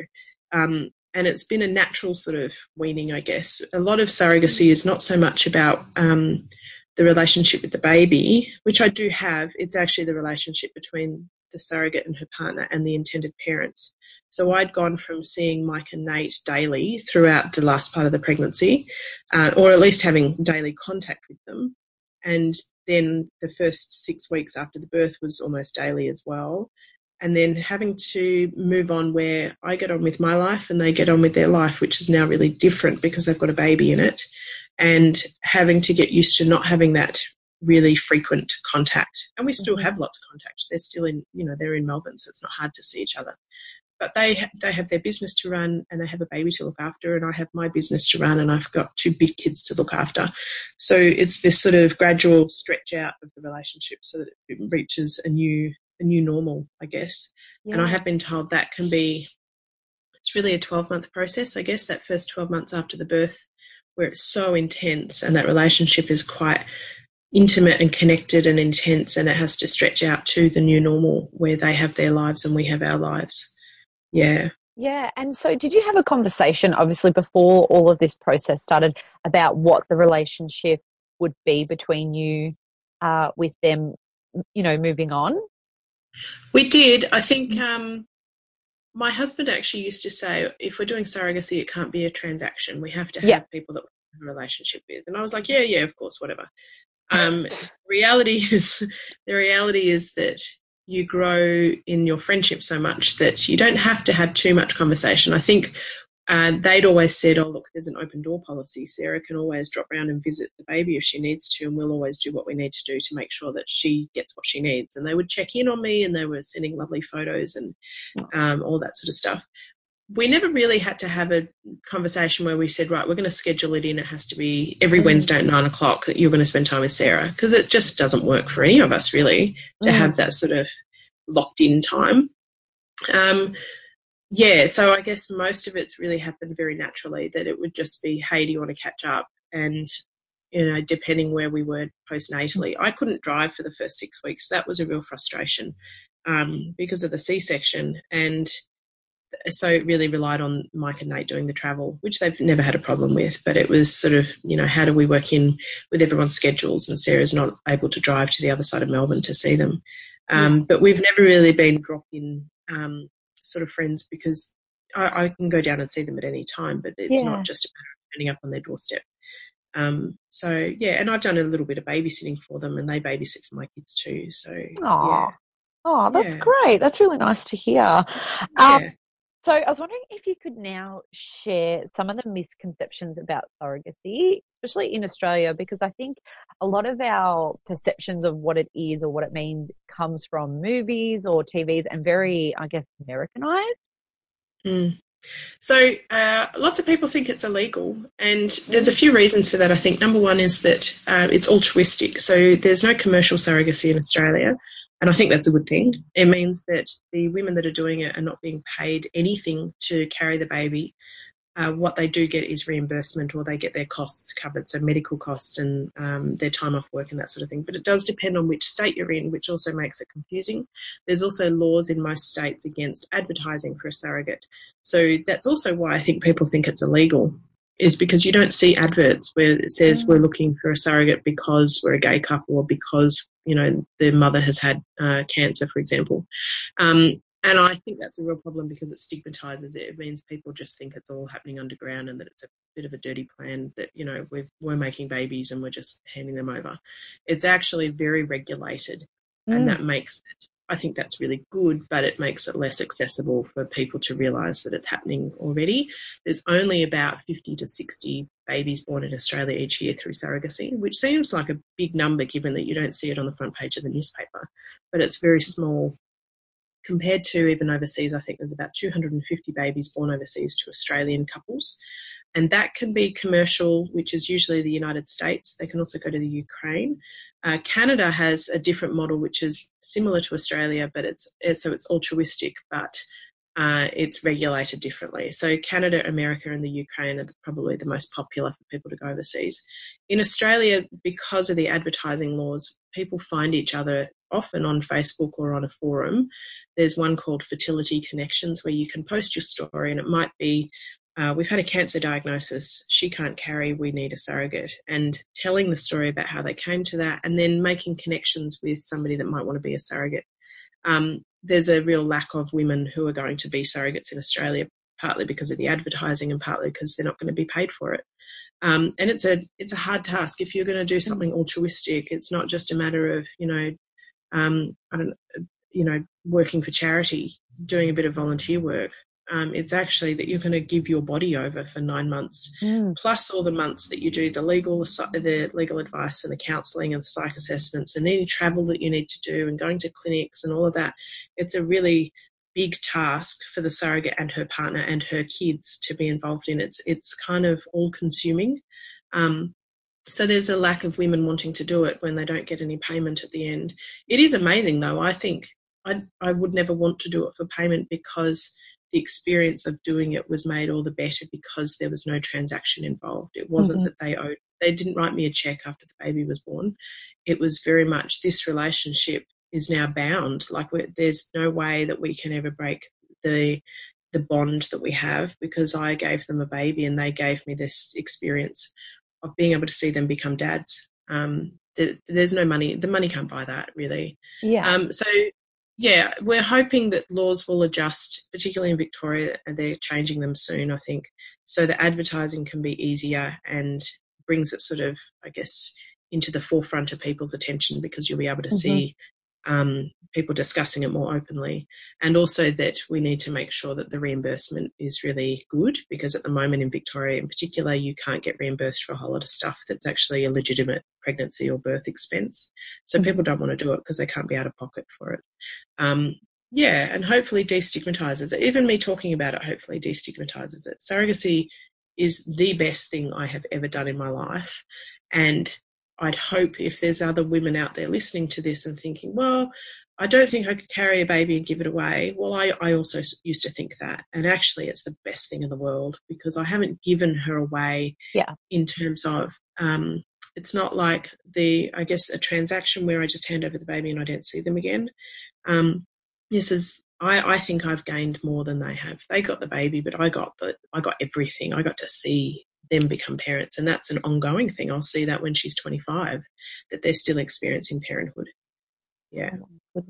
Um, and it's been a natural sort of weaning, I guess. A lot of surrogacy is not so much about um, the relationship with the baby, which I do have. It's actually the relationship between the surrogate and her partner and the intended parents. So I'd gone from seeing Mike and Nate daily throughout the last part of the pregnancy, uh, or at least having daily contact with them. And then the first six weeks after the birth was almost daily as well and then having to move on where I get on with my life and they get on with their life, which is now really different because they've got a baby in it, and having to get used to not having that really frequent contact. And we still mm-hmm. have lots of contact. They're still in, you know, they're in Melbourne, so it's not hard to see each other. But they they have their business to run, and they have a baby to look after, and I have my business to run, and I've got two big kids to look after. So it's this sort of gradual stretch out of the relationship, so that it reaches a new a new normal, I guess. Yeah. And I have been told that can be, it's really a 12 month process, I guess, that first 12 months after the birth, where it's so intense and that relationship is quite intimate and connected and intense, and it has to stretch out to the new normal where they have their lives and we have our lives. Yeah. Yeah. And so, did you have a conversation, obviously, before all of this process started, about what the relationship would be between you uh, with them, you know, moving on? We did. I think mm. um, my husband actually used to say, if we're doing surrogacy, it can't be a transaction. We have to have yeah. people that we have a relationship with. And I was like, yeah, yeah, of course, whatever. Um, [LAUGHS] reality is, the reality is that you grow in your friendship so much that you don't have to have too much conversation. I think and they'd always said, oh, look, there's an open door policy. Sarah can always drop around and visit the baby if she needs to, and we'll always do what we need to do to make sure that she gets what she needs. And they would check in on me and they were sending lovely photos and um, all that sort of stuff. We never really had to have a conversation where we said, right, we're going to schedule it in. It has to be every mm. Wednesday at nine o'clock that you're going to spend time with Sarah because it just doesn't work for any of us really to mm. have that sort of locked in time. Um, yeah, so I guess most of it's really happened very naturally that it would just be, hey, do you want to catch up? And, you know, depending where we were postnatally, I couldn't drive for the first six weeks. That was a real frustration um, because of the C section. And so it really relied on Mike and Nate doing the travel, which they've never had a problem with. But it was sort of, you know, how do we work in with everyone's schedules? And Sarah's not able to drive to the other side of Melbourne to see them. Um, but we've never really been drop in um, sort of friends because I, I, can go down and see them at any time, but it's yeah. not just a matter of turning up on their doorstep. Um, so yeah, and I've done a little bit of babysitting for them, and they babysit for my kids too. So yeah. Oh, that's yeah. great. That's really nice to hear. Um, yeah. So I was wondering if you could now share some of the misconceptions about surrogacy, especially in Australia, because I think a lot of our perceptions of what it is or what it means comes from movies or TVs and very, I guess, Americanized. Mm. So uh, lots of people think it's illegal, and there's a few reasons for that. I think number one is that uh, it's altruistic, so there's no commercial surrogacy in Australia. And I think that's a good thing. It means that the women that are doing it are not being paid anything to carry the baby. Uh, what they do get is reimbursement or they get their costs covered, so medical costs and um, their time off work and that sort of thing. But it does depend on which state you're in, which also makes it confusing. There's also laws in most states against advertising for a surrogate. So that's also why I think people think it's illegal is because you don't see adverts where it says mm. we're looking for a surrogate because we're a gay couple or because you know the mother has had uh, cancer, for example. Um, and I think that's a real problem because it stigmatizes it. It means people just think it's all happening underground and that it's a bit of a dirty plan that, you know, we're, we're making babies and we're just handing them over. It's actually very regulated mm. and that makes it I think that's really good, but it makes it less accessible for people to realise that it's happening already. There's only about 50 to 60 babies born in Australia each year through surrogacy, which seems like a big number given that you don't see it on the front page of the newspaper, but it's very small compared to even overseas. I think there's about 250 babies born overseas to Australian couples. And that can be commercial, which is usually the United States. They can also go to the Ukraine. Uh, Canada has a different model, which is similar to Australia, but it's, so it's altruistic, but uh, it's regulated differently. So Canada, America, and the Ukraine are probably the most popular for people to go overseas. In Australia, because of the advertising laws, people find each other often on Facebook or on a forum. There's one called Fertility Connections where you can post your story, and it might be uh, we've had a cancer diagnosis. She can't carry. We need a surrogate. And telling the story about how they came to that, and then making connections with somebody that might want to be a surrogate. Um, there's a real lack of women who are going to be surrogates in Australia, partly because of the advertising and partly because they're not going to be paid for it. Um, and it's a it's a hard task if you're going to do something altruistic. It's not just a matter of you know, um, I don't you know, working for charity, doing a bit of volunteer work. Um, it's actually that you're going to give your body over for nine months, mm. plus all the months that you do the legal, the legal advice and the counselling and the psych assessments and any travel that you need to do and going to clinics and all of that. It's a really big task for the surrogate and her partner and her kids to be involved in. It's it's kind of all consuming. Um, so there's a lack of women wanting to do it when they don't get any payment at the end. It is amazing though. I think I I would never want to do it for payment because the experience of doing it was made all the better because there was no transaction involved. It wasn't mm-hmm. that they owed, they didn't write me a check after the baby was born. It was very much this relationship is now bound. Like there's no way that we can ever break the the bond that we have because I gave them a baby and they gave me this experience of being able to see them become dads. Um, there's no money. The money can't buy that really. Yeah. Um, so yeah, we're hoping that laws will adjust, particularly in Victoria, and they're changing them soon, I think, so that advertising can be easier and brings it sort of, I guess, into the forefront of people's attention because you'll be able to mm-hmm. see um, people discussing it more openly. And also that we need to make sure that the reimbursement is really good because at the moment in Victoria in particular, you can't get reimbursed for a whole lot of stuff that's actually a legitimate pregnancy or birth expense. So mm-hmm. people don't want to do it because they can't be out of pocket for it. Um, yeah, and hopefully destigmatizes it. Even me talking about it hopefully destigmatizes it. Surrogacy is the best thing I have ever done in my life. And I'd hope if there's other women out there listening to this and thinking, well, I don't think I could carry a baby and give it away. Well, I, I also used to think that. And actually, it's the best thing in the world because I haven't given her away yeah. in terms of, um, it's not like the, I guess, a transaction where I just hand over the baby and I don't see them again. Um, this is, I, I think I've gained more than they have. They got the baby, but I got the, I got everything. I got to see them become parents. And that's an ongoing thing. I'll see that when she's 25, that they're still experiencing parenthood. Yeah. Oh,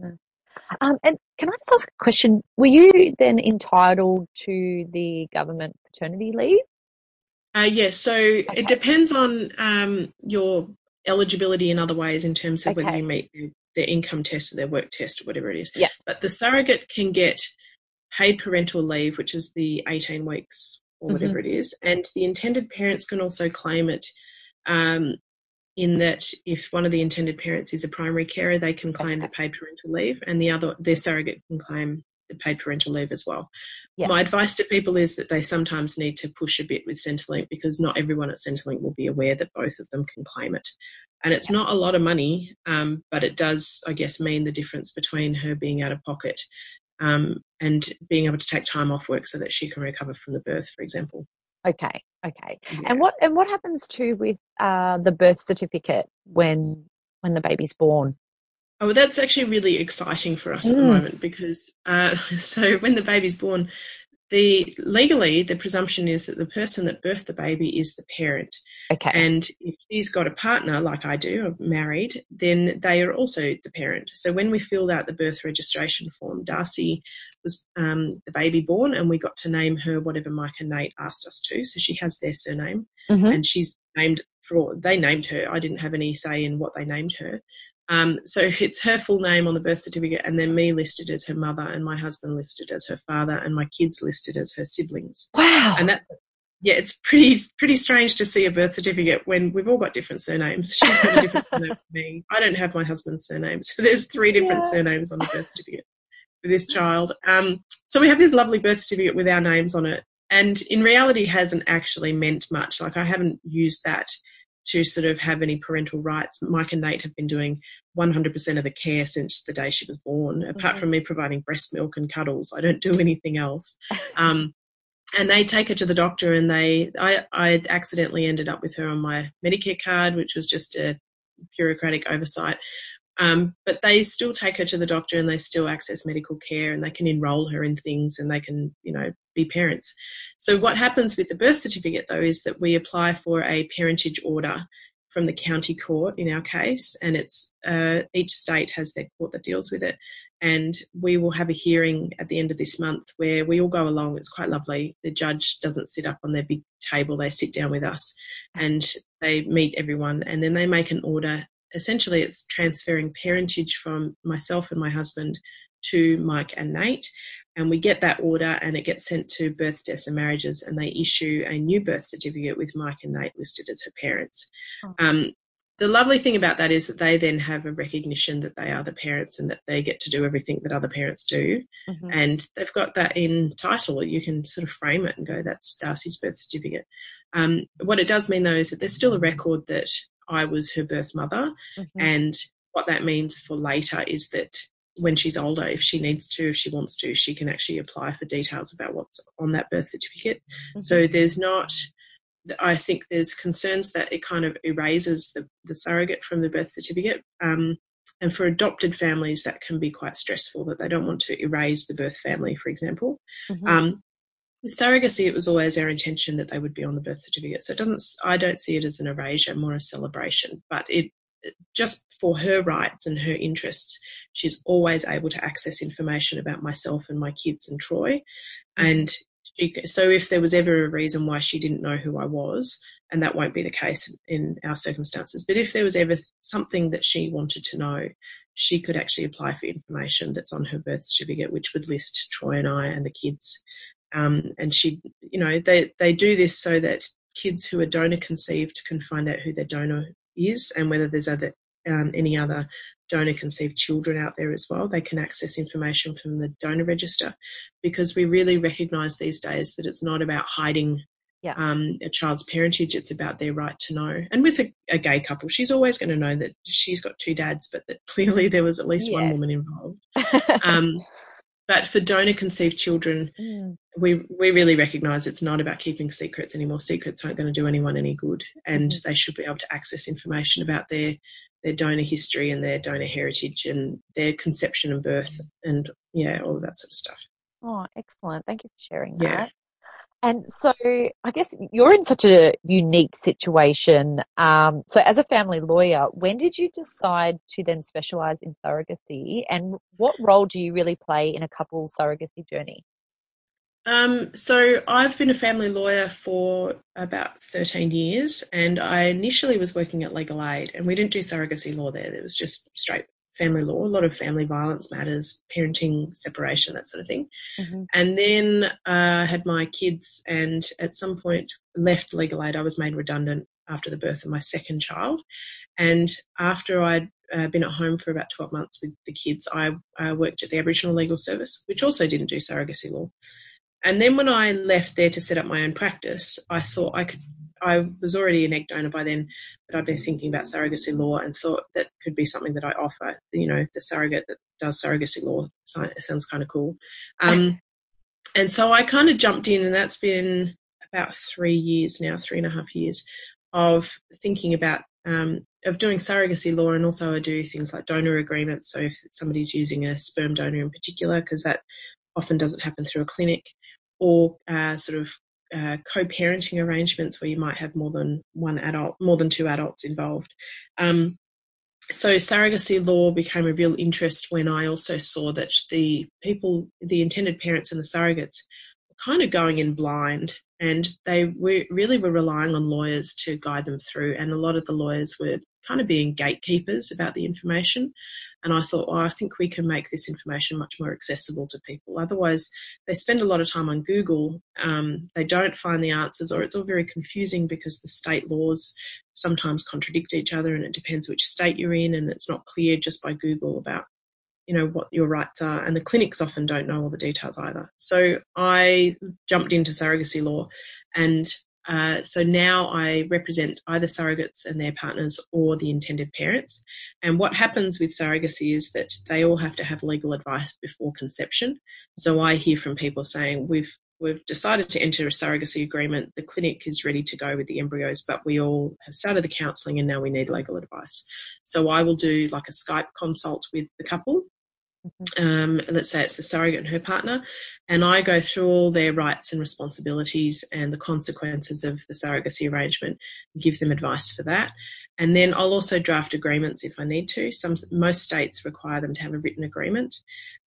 um, and can I just ask a question? Were you then entitled to the government paternity leave? Uh, yes. Yeah, so okay. it depends on um, your eligibility in other ways in terms of okay. whether you meet their income test or their work test or whatever it is. Yeah. But the surrogate can get paid parental leave, which is the 18 weeks or whatever mm-hmm. it is. And the intended parents can also claim it um, in that if one of the intended parents is a primary carer, they can claim okay. the paid parental leave, and the other, their surrogate can claim the paid parental leave as well. Yeah. My advice to people is that they sometimes need to push a bit with Centrelink because not everyone at Centrelink will be aware that both of them can claim it. And it's yeah. not a lot of money, um, but it does, I guess, mean the difference between her being out of pocket um, and being able to take time off work so that she can recover from the birth, for example. Okay, okay. Yeah. And what and what happens too with uh, the birth certificate when when the baby's born? Oh, that's actually really exciting for us mm. at the mm. moment because uh, [LAUGHS] so when the baby's born, the legally the presumption is that the person that birthed the baby is the parent. Okay. And if she's got a partner like I do, married, then they are also the parent. So when we filled out the birth registration form, Darcy was um, the baby born, and we got to name her whatever Mike and Nate asked us to. So she has their surname, mm-hmm. and she's named for they named her. I didn't have any say in what they named her. Um, so it's her full name on the birth certificate, and then me listed as her mother, and my husband listed as her father, and my kids listed as her siblings. Wow! And that, yeah, it's pretty pretty strange to see a birth certificate when we've all got different surnames. She's got a different [LAUGHS] surname to me. I don't have my husband's surname, so there's three different yeah. surnames on the birth certificate for this child. Um, so we have this lovely birth certificate with our names on it, and in reality, hasn't actually meant much. Like I haven't used that to sort of have any parental rights. Mike and Nate have been doing 100% of the care since the day she was born. Apart mm-hmm. from me providing breast milk and cuddles, I don't do anything else. Um, and they take her to the doctor, and they I I accidentally ended up with her on my Medicare card, which was just a bureaucratic oversight. Um, but they still take her to the doctor and they still access medical care and they can enroll her in things and they can, you know, be parents. So what happens with the birth certificate though is that we apply for a parentage order from the county court in our case, and it's uh, each state has their court that deals with it. And we will have a hearing at the end of this month where we all go along. It's quite lovely. The judge doesn't sit up on their big table; they sit down with us, and they meet everyone, and then they make an order essentially it's transferring parentage from myself and my husband to Mike and Nate. And we get that order and it gets sent to births, deaths, and marriages, and they issue a new birth certificate with Mike and Nate listed as her parents. Oh. Um, the lovely thing about that is that they then have a recognition that they are the parents and that they get to do everything that other parents do. Mm-hmm. And they've got that in title. You can sort of frame it and go, that's Darcy's birth certificate. Um, what it does mean, though, is that there's still a record that I was her birth mother. Mm-hmm. And what that means for later is that when she's older, if she needs to, if she wants to, she can actually apply for details about what's on that birth certificate. Mm-hmm. So there's not, I think there's concerns that it kind of erases the, the surrogate from the birth certificate. Um, and for adopted families, that can be quite stressful that they don't want to erase the birth family, for example. Mm-hmm. Um, with surrogacy, it was always our intention that they would be on the birth certificate. So it doesn't, I don't see it as an erasure, more a celebration. But it, just for her rights and her interests, she's always able to access information about myself and my kids and Troy. And she, so if there was ever a reason why she didn't know who I was, and that won't be the case in our circumstances, but if there was ever something that she wanted to know, she could actually apply for information that's on her birth certificate, which would list Troy and I and the kids um, and she, you know, they, they do this so that kids who are donor conceived can find out who their donor is and whether there's other um, any other donor conceived children out there as well. They can access information from the donor register because we really recognise these days that it's not about hiding yeah. um, a child's parentage, it's about their right to know. And with a, a gay couple, she's always going to know that she's got two dads, but that [LAUGHS] clearly there was at least one woman involved. [LAUGHS] Um, but for donor conceived children, mm. we, we really recognise it's not about keeping secrets anymore. Secrets aren't going to do anyone any good, and mm. they should be able to access information about their their donor history and their donor heritage and their conception and birth and yeah, all of that sort of stuff. Oh, excellent! Thank you for sharing that. Yeah. And so I guess you're in such a unique situation. Um, so as a family lawyer, when did you decide to then specialise in surrogacy and what role do you really play in a couple's surrogacy journey? Um, so I've been a family lawyer for about 13 years and I initially was working at Legal Aid and we didn't do surrogacy law there. It was just straight family law, a lot of family violence matters, parenting, separation, that sort of thing. Mm-hmm. And then I uh, had my kids, and at some point left legal aid. I was made redundant after the birth of my second child. And after I'd uh, been at home for about 12 months with the kids, I, I worked at the Aboriginal Legal Service, which also didn't do surrogacy law. And then when I left there to set up my own practice, I thought I could I was already an egg donor by then, but I'd been thinking about surrogacy law and thought that could be something that I offer. You know, the surrogate that does surrogacy law sounds kind of cool. Um, [LAUGHS] and so I kind of jumped in, and that's been about three years now, three and a half years of thinking about um, of doing surrogacy law, and also I do things like donor agreements. So if somebody's using a sperm donor in particular, because that often doesn't happen through a clinic, or uh, sort of uh, co-parenting arrangements where you might have more than one adult, more than two adults involved. Um, so surrogacy law became a real interest when I also saw that the people, the intended parents and the surrogates, were kind of going in blind, and they were, really were relying on lawyers to guide them through. And a lot of the lawyers were kind of being gatekeepers about the information. And I thought, well, I think we can make this information much more accessible to people. Otherwise, they spend a lot of time on Google, um, they don't find the answers, or it's all very confusing because the state laws sometimes contradict each other, and it depends which state you're in, and it's not clear just by Google about you know what your rights are and the clinics often don't know all the details either so i jumped into surrogacy law and Uh, so now I represent either surrogates and their partners or the intended parents. And what happens with surrogacy is that they all have to have legal advice before conception. So I hear from people saying, we've we've decided to enter a surrogacy agreement. The clinic is ready to go with the embryos, but we all have started the counselling and now we need legal advice. So I will do like a Skype consult with the couple. Mm-hmm. Um, let's say it's the surrogate and her partner, and I go through all their rights and responsibilities and the consequences of the surrogacy arrangement, give them advice for that. And then I'll also draft agreements if I need to. Some most states require them to have a written agreement.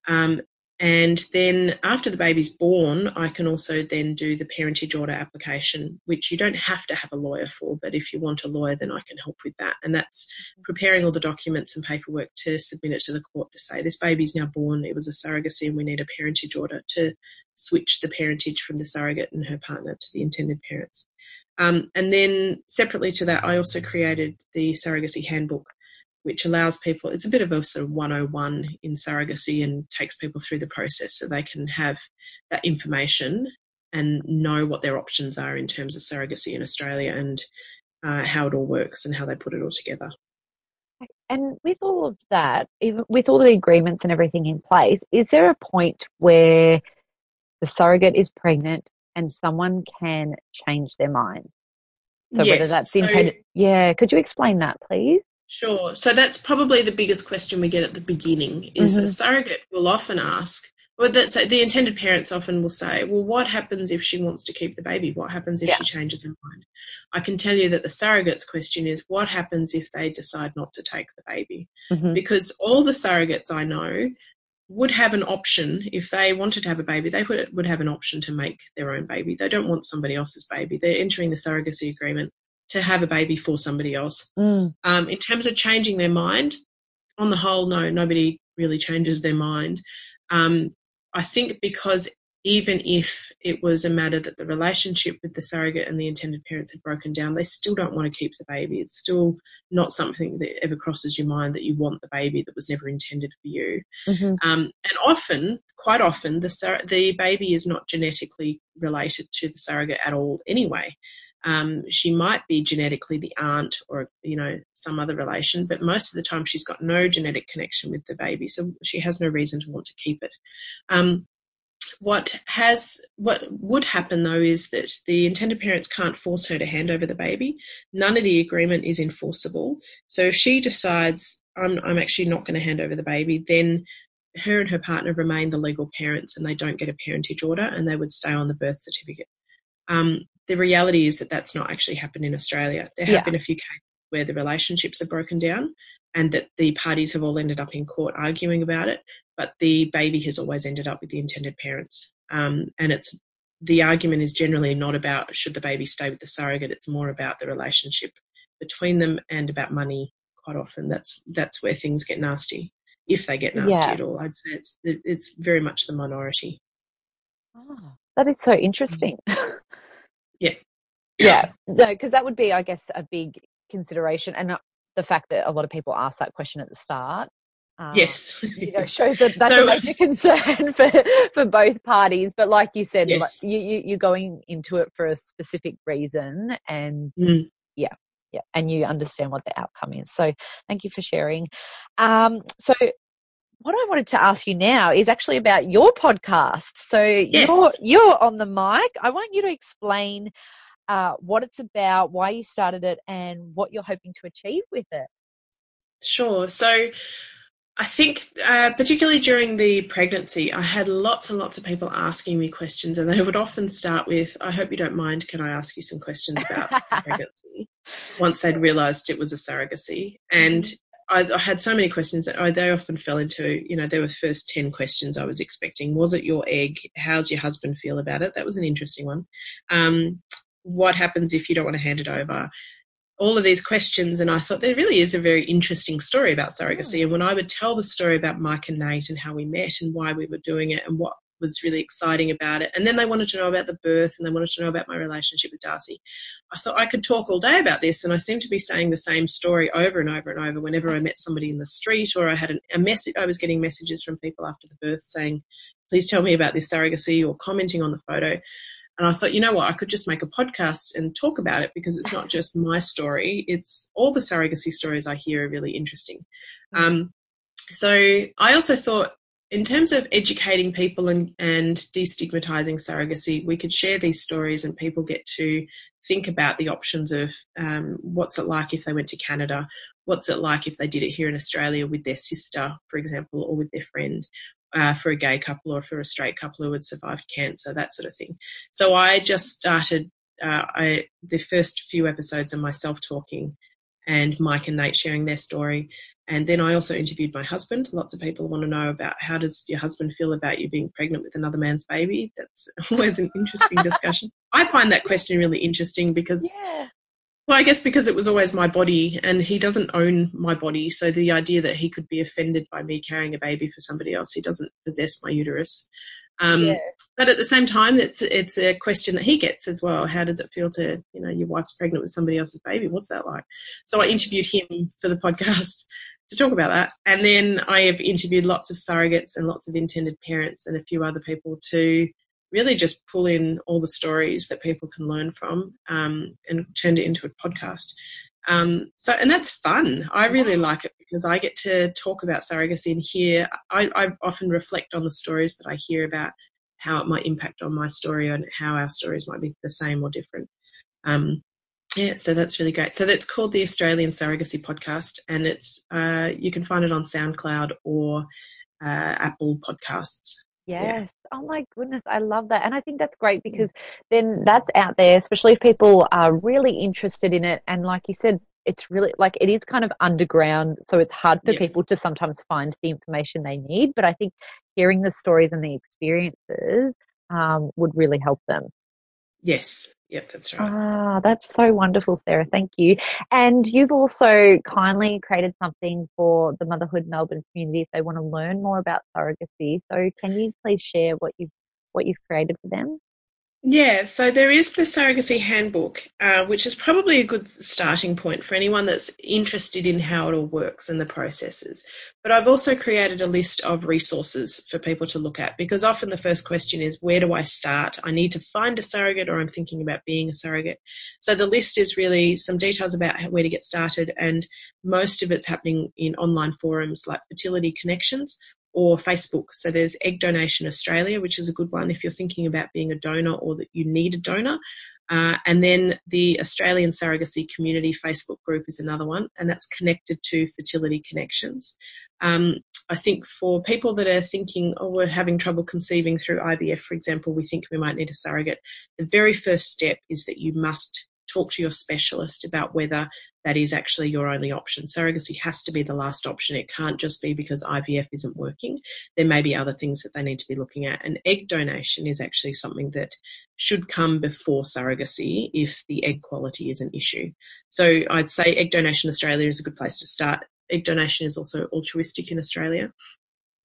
Um, and then after the baby's born, I can also then do the parentage order application, which you don't have to have a lawyer for, but if you want a lawyer, then I can help with that. And that's mm-hmm. preparing all the documents and paperwork to submit it to the court to say this baby's now born, it was a surrogacy, and we need a parentage order to switch the parentage from the surrogate and her partner to the intended parents. Um, and then separately to that, I also created the surrogacy handbook, which allows people, it's a bit of a sort of 101 in surrogacy and takes people through the process so they can have that information and know what their options are in terms of surrogacy in Australia and uh, how it all works and how they put it all together. And with all of that, even with all the agreements and everything in place, is there a point where the surrogate is pregnant and someone can change their mind? So yes. whether that's so, yeah, could you explain that, please? Sure. So that's probably the biggest question we get at the beginning is mm-hmm. a surrogate will often ask, well, that's the intended parents often will say, well, what happens if she wants to keep the baby? What happens if yeah. she changes her mind? I can tell you that the surrogate's question is, what happens if they decide not to take the baby? Mm-hmm. Because all the surrogates I know would have an option if they wanted to have a baby they would, would have an option to make their own baby they don't want somebody else's baby they're entering the surrogacy agreement to have a baby for somebody else. Mm. Um, in terms of changing their mind, on the whole, no, nobody really changes their mind. Um, I think because even if it was a matter that the relationship with the surrogate and the intended parents had broken down, they still don't want to keep the baby. It's still not something that ever crosses your mind that you want the baby that was never intended for you. Mm-hmm. Um, and often, quite often, the, sur- the baby is not genetically related to the surrogate at all anyway. Um, she might be genetically the aunt or you know some other relation, but most of the time she's got no genetic connection with the baby, so she has no reason to want to keep it. Um, what has what would happen though is that the intended parents can't force her to hand over the baby. None of the agreement is enforceable. So if she decides I'm I'm actually not going to hand over the baby, then her and her partner remain the legal parents and they don't get a parentage order and they would stay on the birth certificate. Um, the reality is that that's not actually happened in Australia. There have yeah. been a few cases where the relationships are broken down and that the parties have all ended up in court arguing about it, but the baby has always ended up with the intended parents. Um, and it's the argument is generally not about should the baby stay with the surrogate. It's more about the relationship between them and about money. Quite often, that's that's where things get nasty, if they get nasty yeah. at all. I'd say it's it's very much the minority. Oh, that is so interesting. [LAUGHS] Yeah. Yeah. No, because that would be, I guess, a big consideration. And uh, the fact that a lot of people ask that question at the start. Um, yes, you know, [LAUGHS] shows that that's so, a major [LAUGHS] concern for for both parties. But like you said, yes. like, you, you you're going into it for a specific reason, and mm. yeah, yeah, and you understand what the outcome is. So thank you for sharing. Um, so what I wanted to ask you now is actually about your podcast. So yes. you're you're on the mic. I want you to explain uh, what it's about, why you started it, and what you're hoping to achieve with it. Sure. So I think, uh, particularly during the pregnancy, I had lots and lots of people asking me questions, and they would often start with, I hope you don't mind, can I ask you some questions about the [LAUGHS] pregnancy? Once they'd realised it was a surrogacy. And mm-hmm. I, I, had so many questions that I, they often fell into, you know, there were first 10 questions I was expecting. Was it your egg? How's your husband feel about it? That was an interesting one. Um, what happens if you don't want to hand it over? All of these questions, and I thought there really is a very interesting story about surrogacy. Hmm. And when I would tell the story about Mike and Nate and how we met and why we were doing it and what was really exciting about it. And then they wanted to know about the birth and they wanted to know about my relationship with Darcy. I thought I could talk all day about this, and I seemed to be saying the same story over and over and over whenever I met somebody in the street or I had an, a message. I was getting messages from people after the birth saying, "Please tell me about this surrogacy," or commenting on the photo. And I thought, you know what, I could just make a podcast and talk about it because it's not just my story, it's all the surrogacy stories I hear are really interesting. Um, so I also thought, in terms of educating people and, and destigmatizing surrogacy, we could share these stories and people get to think about the options of um, what's it like if they went to Canada, what's it like if they did it here in Australia with their sister, for example, or with their friend, uh, for a gay couple or for a straight couple who had survived cancer, that sort of thing. So I just started uh, I, the first few episodes of myself talking and Mike and Nate sharing their story. And then I also interviewed my husband. Lots of people want to know about how does your husband feel about you being pregnant with another man's baby. That's [LAUGHS] always an interesting [LAUGHS] discussion. I find that question really interesting because yeah. Well, I guess because it was always my body and he doesn't own my body. So the idea that he could be offended by me carrying a baby for somebody else, he doesn't possess my uterus. Um, yeah. But at the same time, it's, it's a question that he gets as well. How does it feel to, you know, your wife's pregnant with somebody else's baby? What's that like? So I interviewed him for the [LAUGHS] podcast to talk about that. And then I have interviewed lots of surrogates and lots of intended parents and a few other people to really just pull in all the stories that people can learn from um, and turned it into a podcast. Um, so, and that's fun. I really like it because I get to talk about surrogacy and hear. I, I often reflect on the stories that I hear about how it might impact on my story and how our stories might be the same or different. Um, yeah, so that's really great. So that's called the Australian Surrogacy Podcast, and it's uh, you can find it on SoundCloud or uh, Apple Podcasts. Yes. Yeah. Oh my goodness, I love that. And I think that's great because then that's out there, especially if people are really interested in it. And like you said, it's really like it is kind of underground. So it's hard for yeah. people to sometimes find the information they need. But I think hearing the stories and the experiences um, would really help them. Yes, Yep, that's right. Ah, that's so wonderful, Sarah. Thank you. And you've also kindly created something for the Motherhood Melbourne community if they want to learn more about surrogacy. So can you please share what you've what you've created for them? Yeah, so there is the surrogacy handbook, uh, which is probably a good starting point for anyone that's interested in how it all works and the processes. But I've also created a list of resources for people to look at because often the first question is where do I start? I need to find a surrogate or I'm thinking about being a surrogate. So the list is really some details about where to get started, and most of it's happening in online forums like Fertility Connections or Facebook. So there's Egg Donation Australia, which is a good one if you're thinking about being a donor or that you need a donor. Uh, and then the Australian Surrogacy Community Facebook group is another one, and that's connected to Fertility Connections. Um, I think for people that are thinking, oh, we're having trouble conceiving through IVF, for example, we think we might need a surrogate. The very first step is that you must talk to your specialist about whether that is actually your only option. Surrogacy has to be the last option. It can't just be because IVF isn't working. There may be other things that they need to be looking at. And egg donation is actually something that should come before surrogacy if the egg quality is an issue. So I'd say Egg Donation Australia is a good place to start. Egg donation is also altruistic in Australia.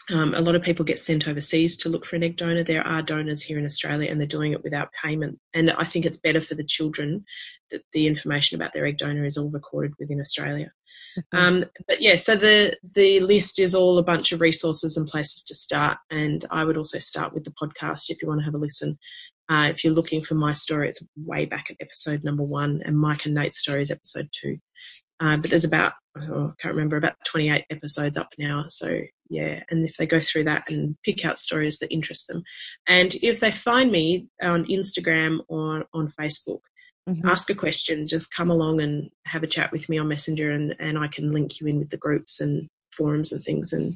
Um, a lot of people get sent overseas to look for an egg donor. There are donors here in Australia and they're doing it without payment. And I think it's better for the children that the information about their egg donor is all recorded within Australia. Mm-hmm. Um, but yeah, so the, the list is all a bunch of resources and places to start. And I would also start with the podcast if you want to have a listen. Uh, if you're looking for my story, it's way back at episode number one, and Mike and Nate's story is episode two. Uh, but there's about, I can't remember, about 28 episodes up now. So, yeah, and if they go through that and pick out stories that interest them. And if they find me on Instagram or on Facebook, mm-hmm. ask a question, just come along and have a chat with me on Messenger, and, and I can link you in with the groups and forums and things. And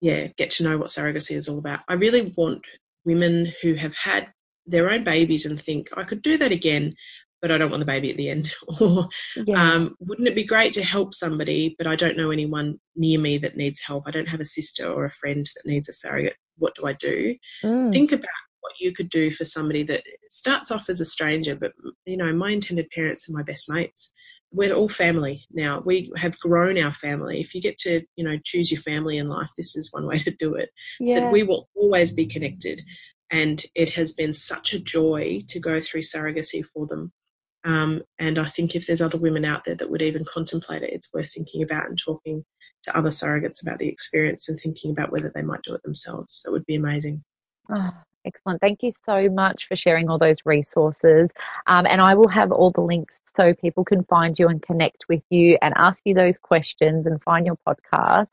yeah, get to know what surrogacy is all about. I really want women who have had their own babies and think, I could do that again, but I don't want the baby at the end. [LAUGHS] or yeah. um, wouldn't it be great to help somebody, but I don't know anyone near me that needs help. I don't have a sister or a friend that needs a surrogate. What do I do? Mm. Think about what you could do for somebody that starts off as a stranger, but you know, my intended parents are my best mates. We're all family now. We have grown our family. If you get to, you know, choose your family in life, this is one [LAUGHS] way to do it. That we will always be connected. And it has been such a joy to go through surrogacy for them um, and I think if there's other women out there that would even contemplate it, it's worth thinking about and talking to other surrogates about the experience and thinking about whether they might do it themselves. That would be amazing. Oh, Excellent. Thank you so much for sharing all those resources. Um, and I will have all the links so people can find you and connect with you and ask you those questions and find your podcast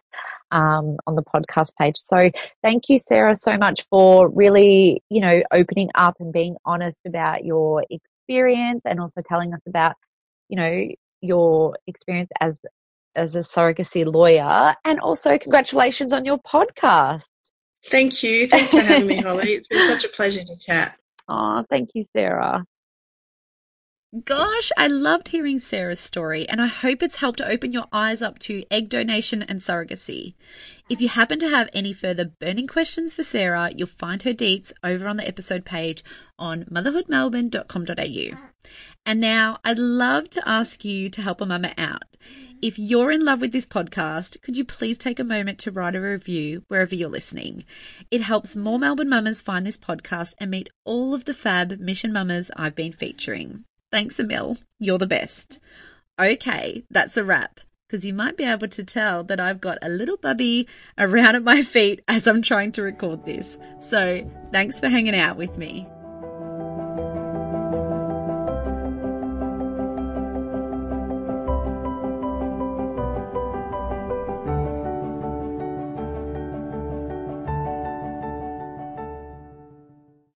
um, on the podcast page. So thank you, Sarah, so much for really, you know, opening up and being honest about your experience and also telling us about, you know, your experience as as a surrogacy lawyer and also congratulations on your podcast. Thank you. Thanks for having me, Holly. It's been such a pleasure to chat. [LAUGHS] Oh, thank you, Sarah. Gosh, I loved hearing Sarah's story, and I hope it's helped open your eyes up to egg donation and surrogacy. If you happen to have any further burning questions for Sarah, you'll find her deets over on the episode page on motherhoodmelbourne.com.au. And now I'd love to ask you to help a mama out. If you're in love with this podcast, could you please take a moment to write a review wherever you're listening? It helps more Melbourne mamas find this podcast and meet all of the fab mission mamas I've been featuring. Thanks, Emil. You're the best. Okay, that's a wrap. Because you might be able to tell that I've got a little bubby around at my feet as I'm trying to record this. So, thanks for hanging out with me.